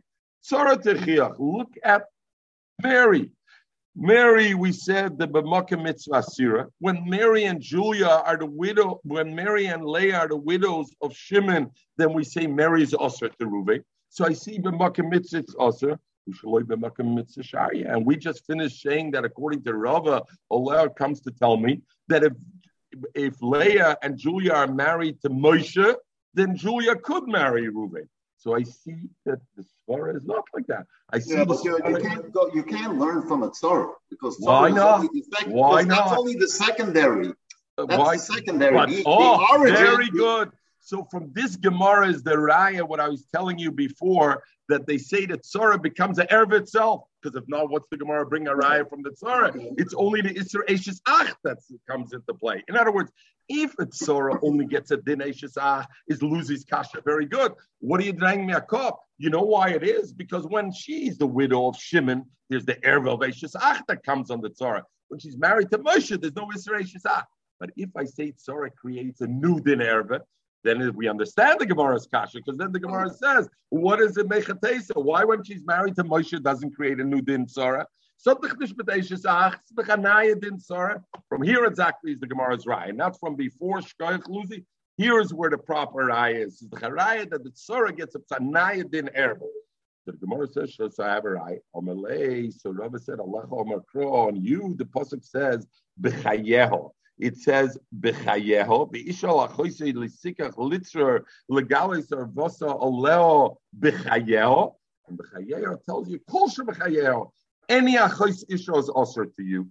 Look at Mary. Mary, we said the b'makom mitzvah sira. When Mary and Julia are the widow, when Mary and Leah are the widows of Shimon, then we say Mary's usher to Ruve. So I see b'makom mitzvah usher. And we just finished saying that according to Rava, Allah comes to tell me that if if Leah and Julia are married to Moshe, then Julia could marry Reuven. So I see that the Svara is not like that. I see yeah, but you, you, can't go, you can't learn from a Tzara because why not? Sec- why not? That's only the secondary. Uh, That's why? the secondary. But, the, oh, the origin, very good. So from this Gemara is the Raya, what I was telling you before, that they say that Tzara becomes an Erev itself. Because if not, what's the Gemara bring a Raya from the Tzara? It's only the Isra Eshes Ach that comes into play. In other words, if a Tzara only gets a Din Eshes Ach, is loses Kasha. Very good. What are you drawing me a cup? You know why it is? Because when she's the widow of Shimon, there's the Erev of Eshes Ach that comes on the Tzara. When she's married to Moshe, there's no Isra Eshes Ach. But if I say Tzara creates a new Din Erva, then we understand the Gemara's kasha, because then the Gemara mm. says, what is it mechatesa? Why when she's married to Moshe doesn't create a new din tzara? Ah, from here exactly is the Gemara's right, not from before Shkoich Luzi. Here is where the proper raya is. The raya that the tzara gets a tzanaya din erba. The Gemara says, "So I have a right." Omelay. So Rabbi said, "Allah Omar On you." The pasuk says, "B'chayeho." It says bechayeho beishal achoisei lisikach litzer legalis or vosa oleo bechayeho and bechayeho tells you kosher bechayeho any achois isha is also to you.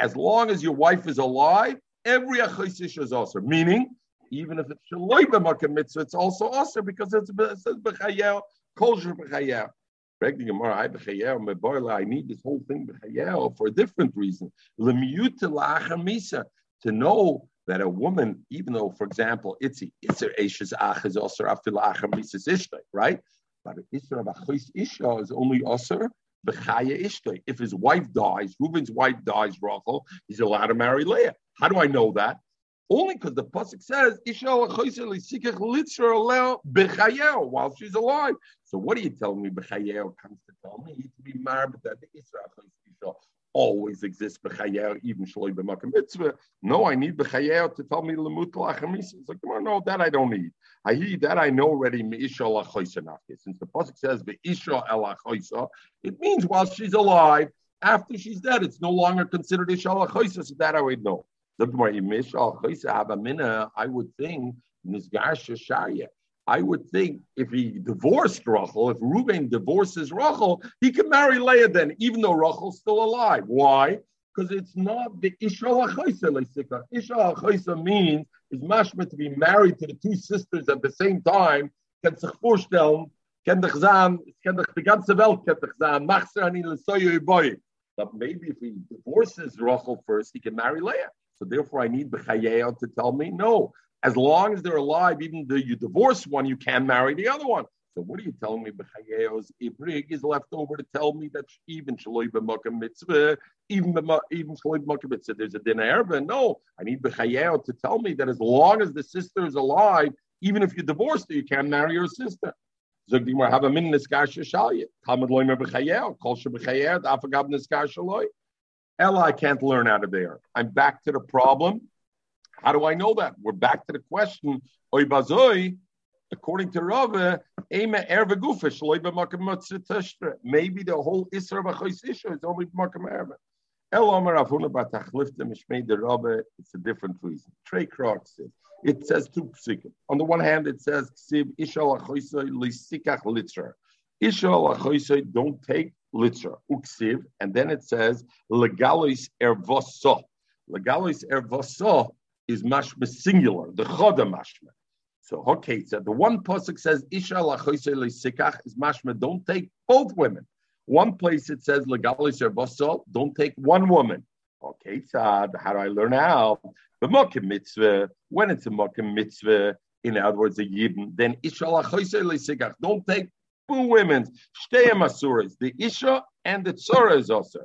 As long as your wife is alive every achois isha is also meaning even if it's shaloi b'makam mitzvah it's also also because it's, it says bechayeho kosher bechayeho I need this whole thing for a different reason to know that a woman, even though, for example, it's Itzer Eshes Ach is also Afil Achar Mises Ishtay, right? But Isra Bachis Isha is only Osir Bechaya Ishtay. If his wife dies, Reuben's wife dies, Rachel, he's allowed to marry Leah. How do I know that? Only because the pasuk says Isha while she's alive. So what are you telling me? Bechayel comes to tell me he to be married that the Isra always exists b'chayer, even shaloi b'makam mitzvah. No, I need b'chayer to tell me lemut lachamis. It's like, no, that I don't need. I hear that I know already me'isha lachoisa Since the pasuk says be'isha elachoisa, it means while she's alive. After she's dead, it's no longer considered isha lachoisa. So that I would know. I would think nisgarsha sharia. I would think if he divorced Rachel, if Reuben divorces Rachel, he can marry Leah then, even though Rachel's still alive. Why? Because it's not the Isha Lachaisa Isha Lachaisa means is mashma to be married to the two sisters at the same time. Can sich vorstellen, kann dich sagen, kann dich die ganze Welt kann dich sagen, machst du ani boy. But maybe if he divorces Rachel first, he can marry Leah. So therefore, I need Bechayel to tell me no as long as they're alive, even though you divorce one, you can marry the other one. So what are you telling me? B'chayeos ibrig is left over to tell me that even shaloi b'makam mitzvah, even even shaloi b'makam mitzvah, there's a din erba. No, I need b'chayeo to tell me that as long as the sister is alive, even if you divorced her, you can't marry your sister. Zogdimar have a min niskar shalye. Talmud loimer b'chayeo. Kol sheb'chayeo. Dafagab niskar shaloi. Ella, I can't learn out of there. I'm back to the problem. How do I know that? We're back to the question. According to Rava, er Gufish, maybe the whole Isra B'chois Isha is only Makam Erva. El Omer Avuna Batachlifta Mishmei Rava, it's a different reason. Trey says, it says two psikim. On the one hand, it says, Ksiv Isha Lachoisoi Lisikach Litzer. Isha Lachoisoi don't take Litzer. Uksiv, and then it says, Legalis Ervoso. Legalis Ervoso is mashma singular, the choda mashma. So okay, so the one pasuk says Isha sikach is mashma. Don't take both women. One place it says legalis basal. Don't take one woman. Okay, so how do I learn how? The mokim mitzvah. When it's a mokim mitzvah, in other words, a yibn, then Isha sikach. Don't take two women. Shtei masuras. The Isha and the tzora is also.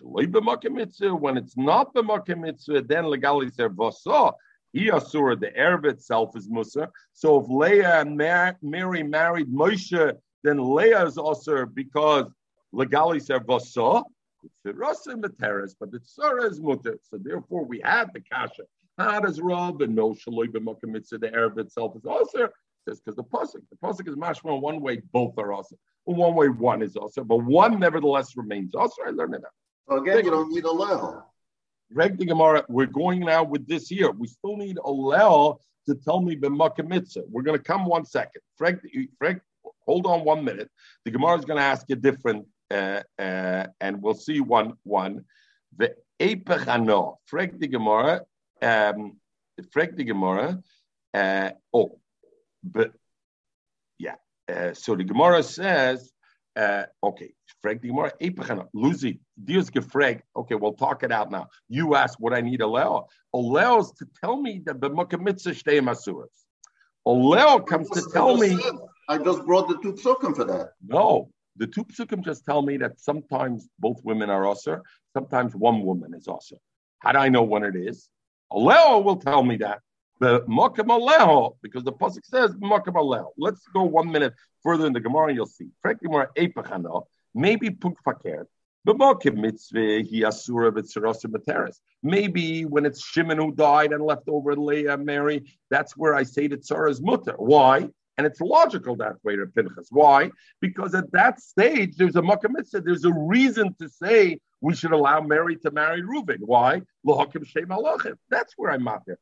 When it's not the mitzvah, then legalis basal. He asura, the Arab itself is Musa. So if Leah and Mary married Moshe, then Leah is also because legali Materis, but the Tzara is Mutter. So therefore we have the Kasha. How does Rav and no Shaloi b'Mokamitza, the Arab itself is? Says because the pasuk, the pasuk is mashma one way, both are also. One way, one is also, but one nevertheless remains also. I learned it now. So again, you don't need a level. Reg the Gemara, we're going now with this here. We still need a Lel to tell me b'makamitza. We're going to come one second. Frank, Frank, hold on one minute. The Gemara is going to ask a different, uh, uh, and we'll see one one. The epechano, Frank the Gemara, um, Frank the Gemara. Uh, oh, but yeah. Uh, so the Gemara says uh, okay, frag the Gemara, Luzi, Dios gefrag. Okay, we'll talk it out now. You ask what I need a Leo. A to tell me that the Mukamitzah Shtei Masuras. A Leo comes to tell me. I just brought the two psukim for that. No, the two psukim just tell me that sometimes both women are usher, sometimes one woman is usher. How do I know when it is? A Leo will tell me that. The Makam Aleho, because the Pasuk says Makam Aleho. Let's go one minute further in the Gemara and you'll see. Frank Gemara Epachano, maybe Punk Fakir. Maybe when it's Shimon who died and left over Leah and Mary, that's where I say that Sarah's mutter. Why? And it's logical that way to Pinchas. Why? Because at that stage, there's a mitzvah. There's a reason to say we should allow Mary to marry Reuben. Why? That's where I'm out there.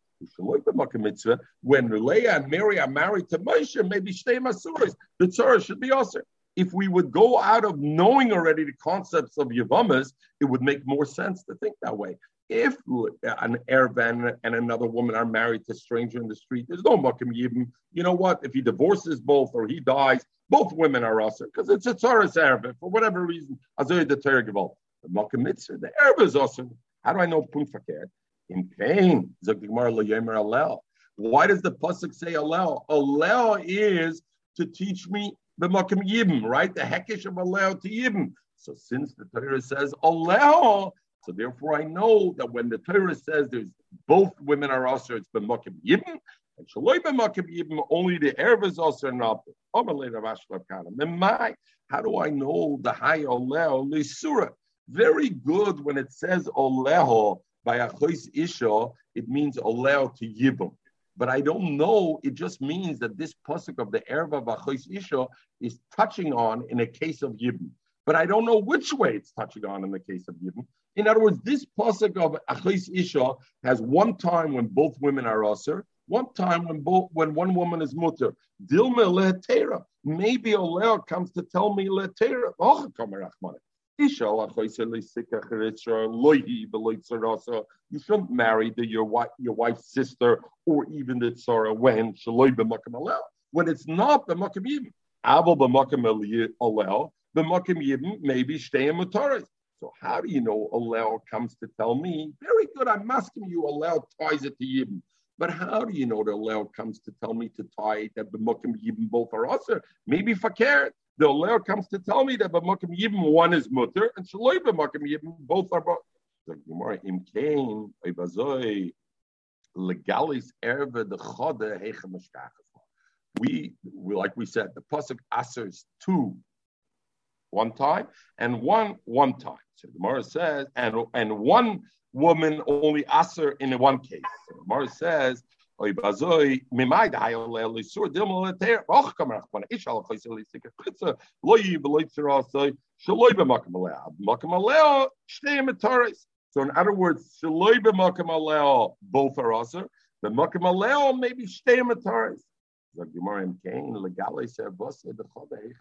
When Leah and Mary are married to Moshe, maybe Shtei Masuris, the Torah should be also. If we would go out of knowing already the concepts of Yavamas, it would make more sense to think that way. If an Ervan and another woman are married to a stranger in the street, there's no Makim Yibim. You know what? If he divorces both or he dies, both women are also because it's a Torah Ervan for whatever reason. Azoy the Torah. The Makim Mitzvah, the Erva is also. How do I know Pun in pain. Why does the pasuk say alel? Alel is to teach me the makam yibim, right? The hekish of alel to yibim. So since the Torah says alel, so therefore I know that when the Torah says there's both women are also it's b'makam yibim, and shaloi b'makam yibim only the erv is also not. How do I know the high oleo lisura? Very good when it says oleho by Achois Isha, it means allowed to Yibum. But I don't know, it just means that this pasuk of the Erva of Achois Isha is touching on in a case of Yibum. But I don't know which way it's touching on in the case of Yibum. In other words, this pasuk of Achois Isha has one time when both women are Aser, one time when both when one woman is mutter. Dilma lehetera. Maybe Oleo comes to tell me lehetera. You shouldn't marry the, your wife, your wife's sister, or even the tzara when when it's not the makam yibim. Abel b'makam alel, yibim maybe. So how do you know alel comes to tell me? Very good. I'm asking you. Alel ties it to yibim. But how do you know the Leo comes to tell me to tie that b'mukim yibim both are usher? Maybe fakir. The Leo comes to tell me that b'mukim yibim one is mutter and shaloi b'mukim yibim both are. The Gemara im kain bazoi legalis erve the chode heichem we, we, like we said, the pasuk asers two one time and one one time. So the Gemara says, and and one woman only aser in one case. So the Gemara says, So in other words shloy be makam le both are also the makam bosse the khoda he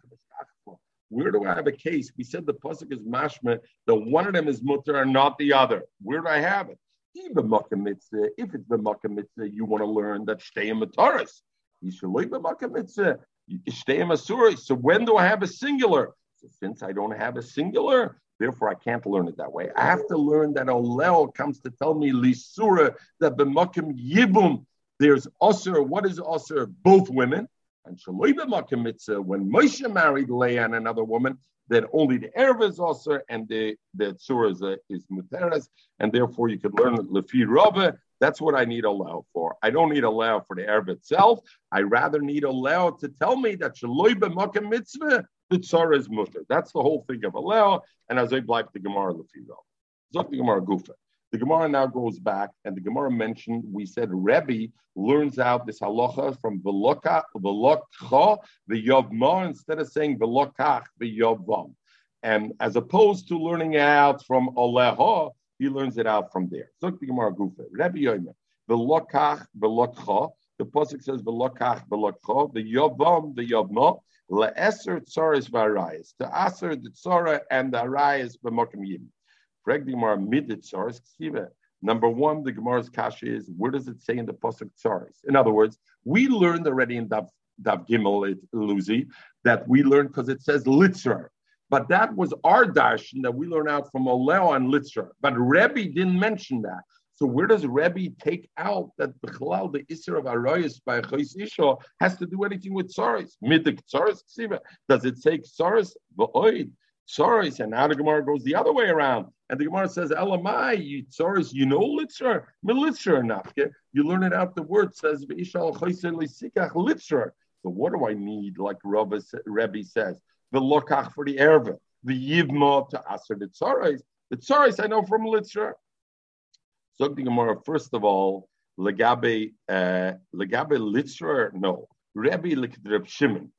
where do I have a case? We said the pasuk is mashma, that one of them is mutter and not the other. Where do I have it? If it's the mitzvah, you want to learn that in masuri. So when do I have a singular? So since I don't have a singular, therefore I can't learn it that way. I have to learn that Olel comes to tell me lisura that b'makim yibum. There's usher. What is usher? Both women. And Shaloiba mitzvah, when Moshe married Leah and another woman, then only the Erev is also and the, the is, uh, is Muteres, and therefore you could learn Lefi Rabba. That's what I need a Lao for. I don't need a Lao for the Erev itself. I rather need a Lao to tell me that Shaloiba Makim Mitzvah, the Tzara is Mutter. That's the whole thing of a Lao, and as I like the Gemara Lefi Rabba. Zok the Gemara Gufa. The Gemara now goes back, and the Gemara mentioned, we said Rebbe learns out this halacha from Velokha, Velokha, Yovma, instead of saying Velokach, Yovvam. And as opposed to learning out from Oleha, he learns it out from there. So the Gemara Gufa, Rebbe Yomer, Velokach, Velokha, the Pasuk says Velokach, Velokha, the the Yovma, Le'eser Tzaris Varayas, to Aser the Tzara and the Arayas B'mokim Yim. Number one, the Gemara's kasha is where does it say in the pasuk tzaris? In other words, we learned already in Dav, Dav Gimel Luzi that we learned because it says litzer. But that was our darshan that we learned out from Oleo and litzer. But Rebbe didn't mention that. So where does Rebbe take out that the Chalal, the Isser of Arayas by Chais Isha has to do anything with Tsaris? Midik Tsaris Does it say Tsaris? V'oid. Tsaris, and now the Gemara goes the other way around. And the Gemara says, Elamai, you Tsaris, you know Litzer, Militzer nafke. You learn it out the word says Ishal Litzer. So what do I need, like Rabbi, Rebbe says? The lokach for the erva, the yivma to aser the tsarais. The tsarais I know from Litzer. So the Gemara, first of all, legabe uh, legabe Litzer, no. Rebbe Reb Shimon.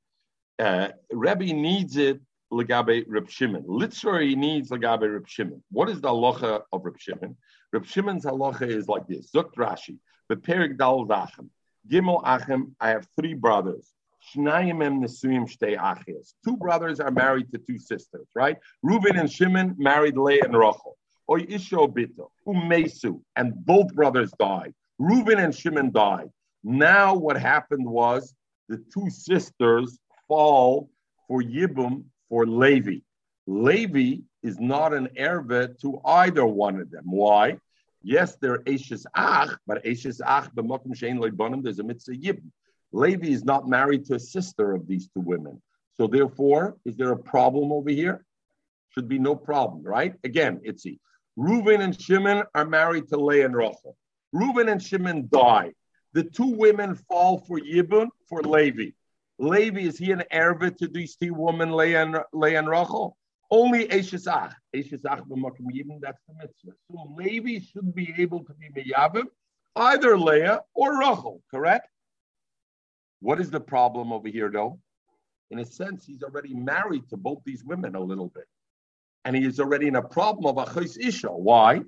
Uh, needs it legabe Reb Shimon. Literally needs legabe Reb Shimon. What is the halacha of Reb Shimon? Reb Shimon's halacha is like this. Zukt Rashi. Beperik dal dachem. Gimel achem. I have three brothers. Shnayim em nesuyim achias. Two brothers are married to two sisters, right? Reuben and Shimon married Leah and Rachel. Oy isho bito umesu, and both brothers died. Reuben and Shimon died. Now what happened was the two sisters fall for Yibum for Levi. Levi is not an ervet to either one of them. Why? Yes, they're Ashes Ach, but Ashes Ach, b'mokum shein leibonim, there's a mitzvah yib. Levi is not married to a sister of these two women. So therefore, is there a problem over here? Should be no problem, right? Again, it's Reuven and Shimon are married to Leah and Rachel. Reuven and Shimon die. The two women fall for Yibun for Levi. Levi, is he an Ervit to these two women, Leah and, Leah and Rachel? Only Eshesach. Eshesach b'makim that's the mitzvah. So Levi should be able to be meyavim, either Leah or Rachel, correct? What is the problem over here, though? In a sense, he's already married to both these women a little bit. And he is already in a problem of Achos Isha. Why?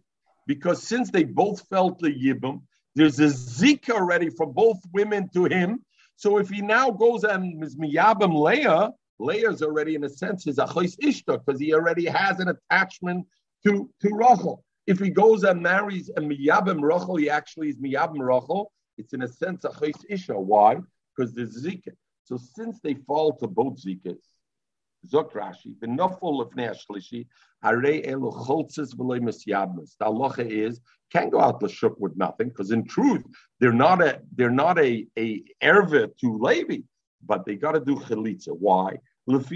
Because since they both felt the Yibum, there's a zika already from both women to him, so if he now goes and is miyabim Leah, Leah is already in a sense his achos ishta because he already has an attachment to to Rachel. If he goes and marries a miyabim Rachel, he actually is miyabim Rachel. It's in a sense achos isha. Why? Because there's zika. So since they fall to both zikas, Zok Rashi, v'nofol lefnei hashlishi, harei elu choltzes v'loy misyabmas. The halacha is can't go out the shuk with nothing because in truth they're not a they're not a a erva to Levi, but they got to do chalitza. Why? Both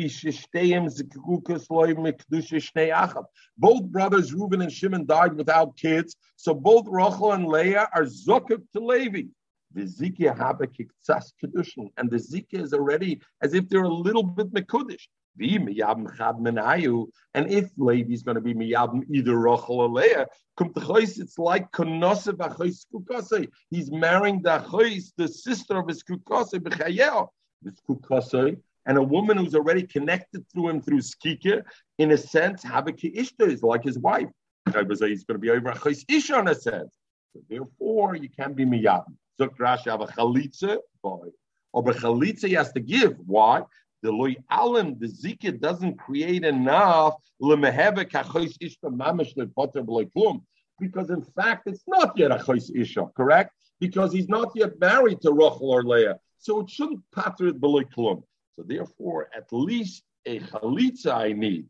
brothers, Reuben and Shimon, died without kids, so both Rachel and Leah are zukuk to Levi. The zikah have a kedushin, and the zikah is already as if they're a little bit mekudish. And if Levi is going to be miyabim either Rachel or Leah, it's like He's marrying the the sister of his kukase, this kukase, and a woman who's already connected through him through skika, in a sense, Habaki Ishta is like his wife. He's going to be over a Isha in a sense. So therefore, you can't be miyabim. Zok Rashi have a chalitza, boy. Or a chalitza he has to give. Why? The loy alim, the zikah doesn't create enough because in fact it's not yet a chayis isha, correct? Because he's not yet married to Rachel or Leah, so it shouldn't patter it below klum. So therefore, at least a chalitza I need.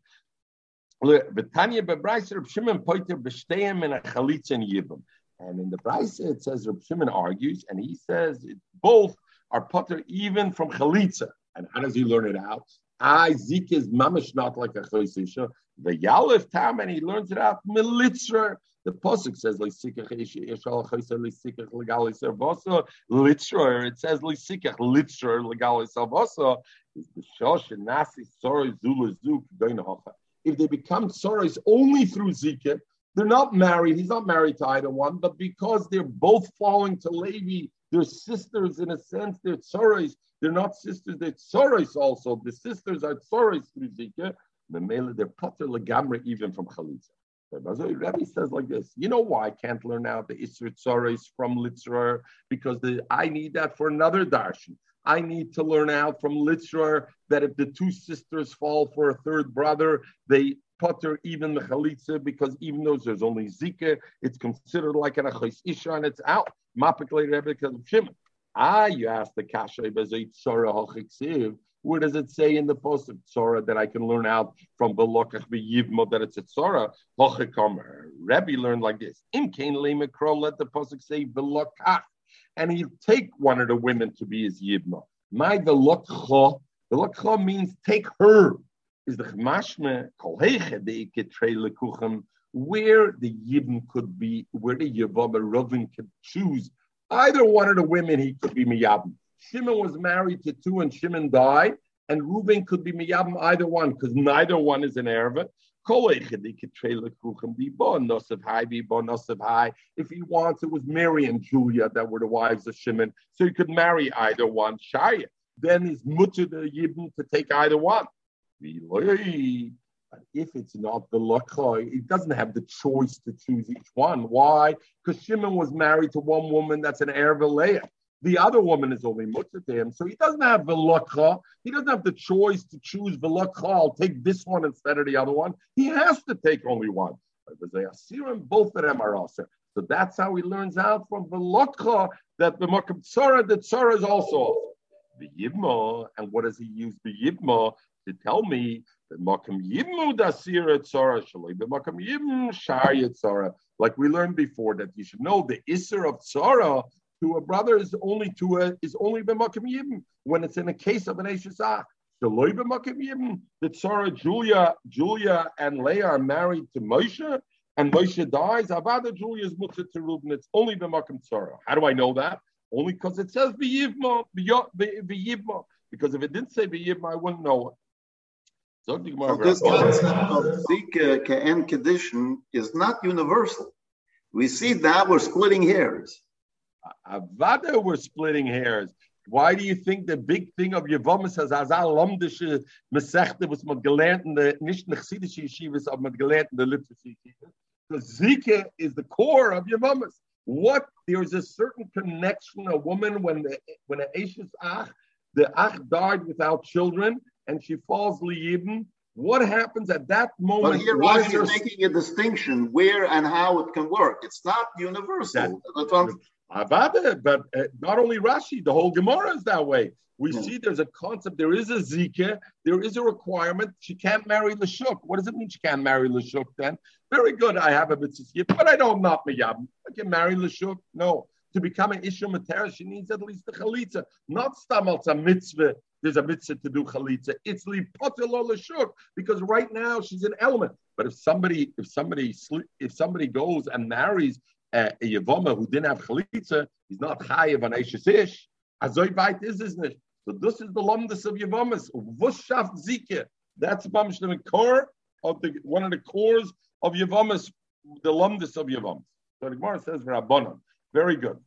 Betanya bebraiser Reb Shimon poiter b'shteim and a chalitza and yibam. And in the Brisa, it says Reb Shimon argues, and he says both are putter even from chalitza. And how does he learn it out? Ah, I zik is mamish not like a chalitza. The yalef tam, and he learns it out militzra. The pasuk says lisikach yishal chayser lisikach legali servosa litra. It says lisikach litra legali servosa. Is the shosh and nasi sorry zuk If they become sorrows only through zikah, they're not married. He's not married to either one, but because they're both falling to Levi, they're sisters in a sense. They're sorrows. They're not sisters. They're sorrows also. The sisters are sorrows through zikah. The male, they're putter legamra even from chalitza. Rabbi says like this, you know why I can't learn out the Isra Tzoros from Litzrar? Because the, I need that for another darshan. I need to learn out from Litzrar that if the two sisters fall for a third brother, they putter even the chalitza because even though there's only zika, it's considered like an achos isha and it's out. Mapik later because. Ah, you ask the kasha where does it say in the post of Tzora that I can learn out from Belokach Yivmo that it's a Tzora? Rebbe learned like this. Im Kain let the post say Belokach. And he'll take one of the women to be his Yivmo. My Velokcha, Velokcha means take her. Is the Chmashme Kolheche de Lekuchem, where the Yibn could be, where the Yavama Rovin could choose either one of the women he could be Miyabim. Shimon was married to two and Shimon died, and Reuben could be miyabim either one because neither one is an Erva. If he wants, it was Mary and Julia that were the wives of Shimon, so he could marry either one. Shaya. Then he's mutter the Yibn to take either one. But if it's not the Lakhoi, he doesn't have the choice to choose each one. Why? Because Shimon was married to one woman that's an Erva Leah. The other woman is only mutter to him, so he doesn't have the velakha. He doesn't have the choice to choose the velakha. I'll take this one instead of the other one. He has to take only one. Both of them are also. So that's how he learns out from the velakha that the makam tzara, the tzara is also the yibma. And what does he use the yibma to tell me Like we learned before that you should know the isser of tzara to a brother is only to a is only b'makim yibim when it's in a case of an eshesach. The loy. The tzara Julia, Julia and Leah are married to Moshe, and Moshe dies. Avada Julia is mutter to Reuben. It's only b'makim tzara. How do I know that? Only because it says b'yivma. Because if it didn't say b'yivma, I wouldn't know it. So this concept of Zika Ka'en condition is not universal. We see that we're splitting hairs. Avada, we're splitting hairs. Why do you think the big thing of Yevomis has Azal Lomdische Mesechte was mit gelernt in the nicht Chassidische Yeshivas, aber mit gelernt in the Litvishe Yeshivas? Because Zika is the core of Yevomis. What there's a certain connection. A woman when the when an Ashes Ach, the Ach died without children, and she falls liyibim. What happens at that moment? But here, Rashi is making a distinction where and how it can work. It's not universal. That, but uh, not only Rashi, the whole Gemara is that way. We yeah. see there's a concept, there is a Zika, there is a requirement. She can't marry Lashuk. What does it mean she can't marry Lashuk then? Very good, I have a mitzvah, but I don't not miyab. I can marry Lashuk. No. To become an Isha Matera, she needs at least the Chalitza. Not Stamal's a mitzvah. There's a mitzvah to do Chalitza. It's Lipotel because right now she's an element. But if somebody, if somebody, if somebody goes and marries a, a who didn't have Chalitza, he's not Chayiv on Eishes Ish. Azoy Bait is nicht. So this is the lumdus of Yavomas. Vushaf Zike. That's the core of the one of the cores of Yavomas, the lumdus of Yavomas. So the Gemara says Rabbanon. Very good.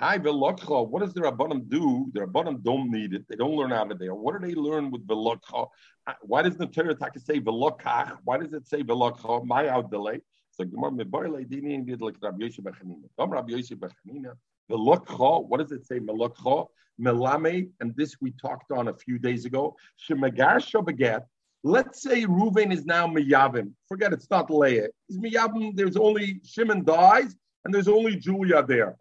Hi, Velokcha. What does the Rabbanim do? The Rabbanim don't need it. They don't learn out of there. What do they learn with Velokcha? Uh, why does the Torah say Velokach? Why does it say Velokcha? My out delay. So Gemara Mebarle Dini did like Rabbi Yosef Bechanina. Come Rabbi Yosef Bechanina. Velokcha. What does it say? Velokcha. Melame. And this we talked on a few days ago. Shemagar Shabagat. Let's say Ruvain is now Miyavim. Forget it's not Leah. He's Miyavim. There's only Shimon dies, and there's only Julia there.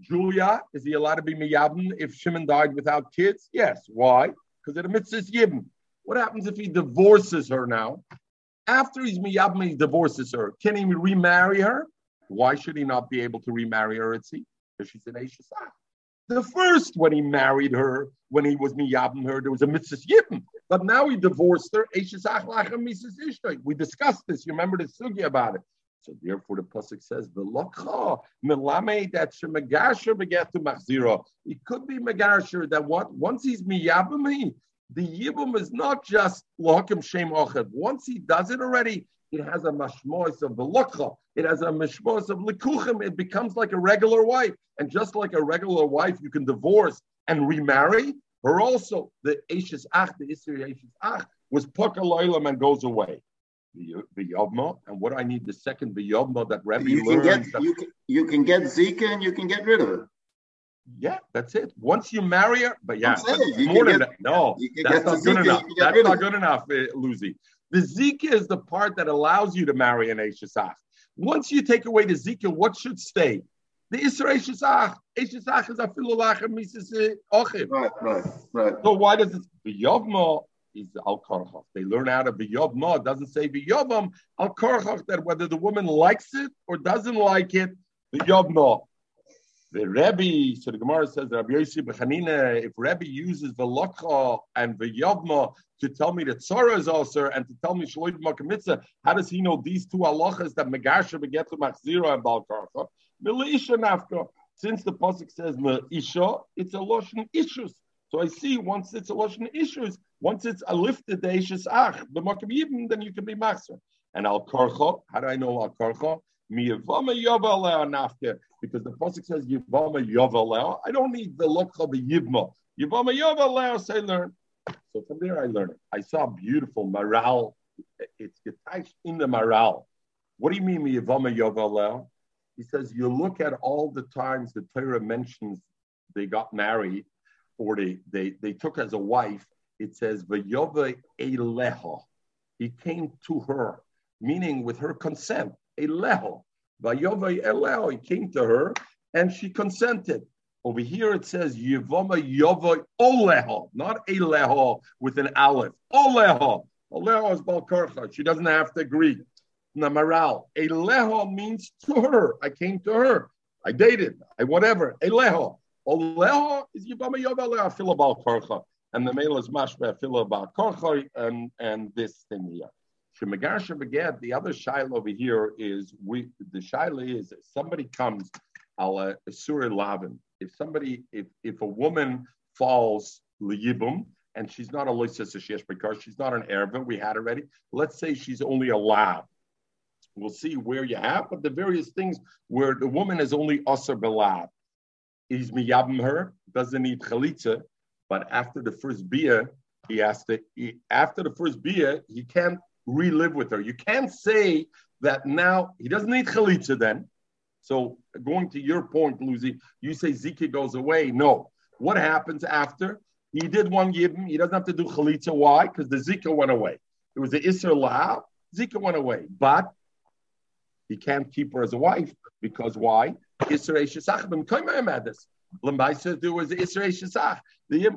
Julia, is he allowed to be Miyavim if Shimon died without kids? Yes. Why? Because it admits his Yibn. What happens if he divorces her now? After he's Miyabim, he divorces her. Can he remarry her? Why should he not be able to remarry her? Itzi? Because she's an Eishasah. The first, when he married her, when he was miyabim her, there was a mitzvah yibim. But now he divorced her. We discussed this. You remember the sugi about it. So therefore, the pasuk says, "V'locha milame that shemagasher begetu machzira." It could be megasher that what once he's miyabim, the yibum is not just lohakim shem ochev. Once he does it already, it has a mashmois of v'locha. It has a mashmois of likuchim. It becomes like a regular wife, and just like a regular wife, you can divorce and remarry. Her also the Ashes Ach, the Isri Ashes Ach, was Pokaloilam and goes away the Yavma, and what I need the second the Yavma that Rebbe you can learns. Get, you, can, you can get Zika and you can get rid of it. Yeah, that's it. Once you marry her, but yeah, but more than get, that. No, that's not good enough. That's not good enough, uh, Lucy. The Zika is the part that allows you to marry an Eshesach. Once you take away the Zika, what should stay? The Isra Eshesach. Eshesach is a filolach mises Right, right, right. So why does it? The Yavma is al karchach. They learn out of v'yavma. It doesn't say v'yavam al karchach that whether the woman likes it or doesn't like it, v'yavma. The Rebbe, so the Gemara says Rabbi Yossi Bechanina, if Rebbe uses the lokha and the yavma to tell me that Tzara is also and to tell me shloim makamitza, how does he know these two halachas that Megasha begetu machzira and Bal Karcha? Milisha nafka. Since the pasuk says Isha, it's a loshen issues. So I see once it's a loshen issues, once it's a lifted the Eishes Ach, the Makabibim, then you can be Master. And Al Karcha, how do I know Al Karcha? Miyavama Yavalea Nafke, because the Pasuk says Yivama Yavalea. I don't need the look of the Yivma. Yivama Yavalea, say learn. So from there I learned it. I saw beautiful morale. It's attached in the morale. What do you mean Miyavama Yavalea? He says you look at all the times the Torah mentions they got married or they, they, they took as a wife it says Vayova Eleha. He came to her, meaning with her consent. Eleho. Vayova Eleho. He came to her and she consented. Over here it says Yevoma Yova Oleho, not Eleho with an aleph. Oleho. Oleho is Balkarcha. She doesn't have to agree. Namaral. Eleho means to her. I came to her. I dated. I whatever. Eleho. Oleho is Yevoma Yova Oleho. Filabal Karcha and the male is mashma filo about korchoy and and this thing here. Shemagasha begad. The other shaila over here is we. The shaila is somebody comes ala surah lavin. If somebody, if if a woman falls liyibum and she's not a loises because she's not an erva, we had already. Let's say she's only a lab. We'll see where you have, but the various things where the woman is only aser belab. Is miyabim her, doesn't need chalitza, but after the first beer, he has to, he, after the first beer, he can't relive with her. You can't say that now he doesn't need chalitza then. So going to your point, Lucy, you say Zika goes away. No. What happens after? He did one yibim. He doesn't have to do chalitza. Why? Because the Zika went away. It was the Isser La. Zika went away. But he can't keep her as a wife because why? Israel Shesach. Lembaisa, there was Israel Shesach.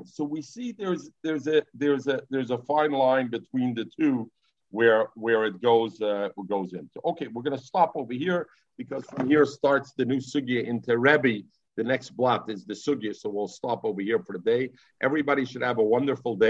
So we see there's there's a there's a there's a fine line between the two where where it goes uh, goes into. Okay, we're to stop over here because from here starts the new sugya into Rebbe. The next blot is the sugya, so we'll stop over here for the day. Everybody should have a wonderful day.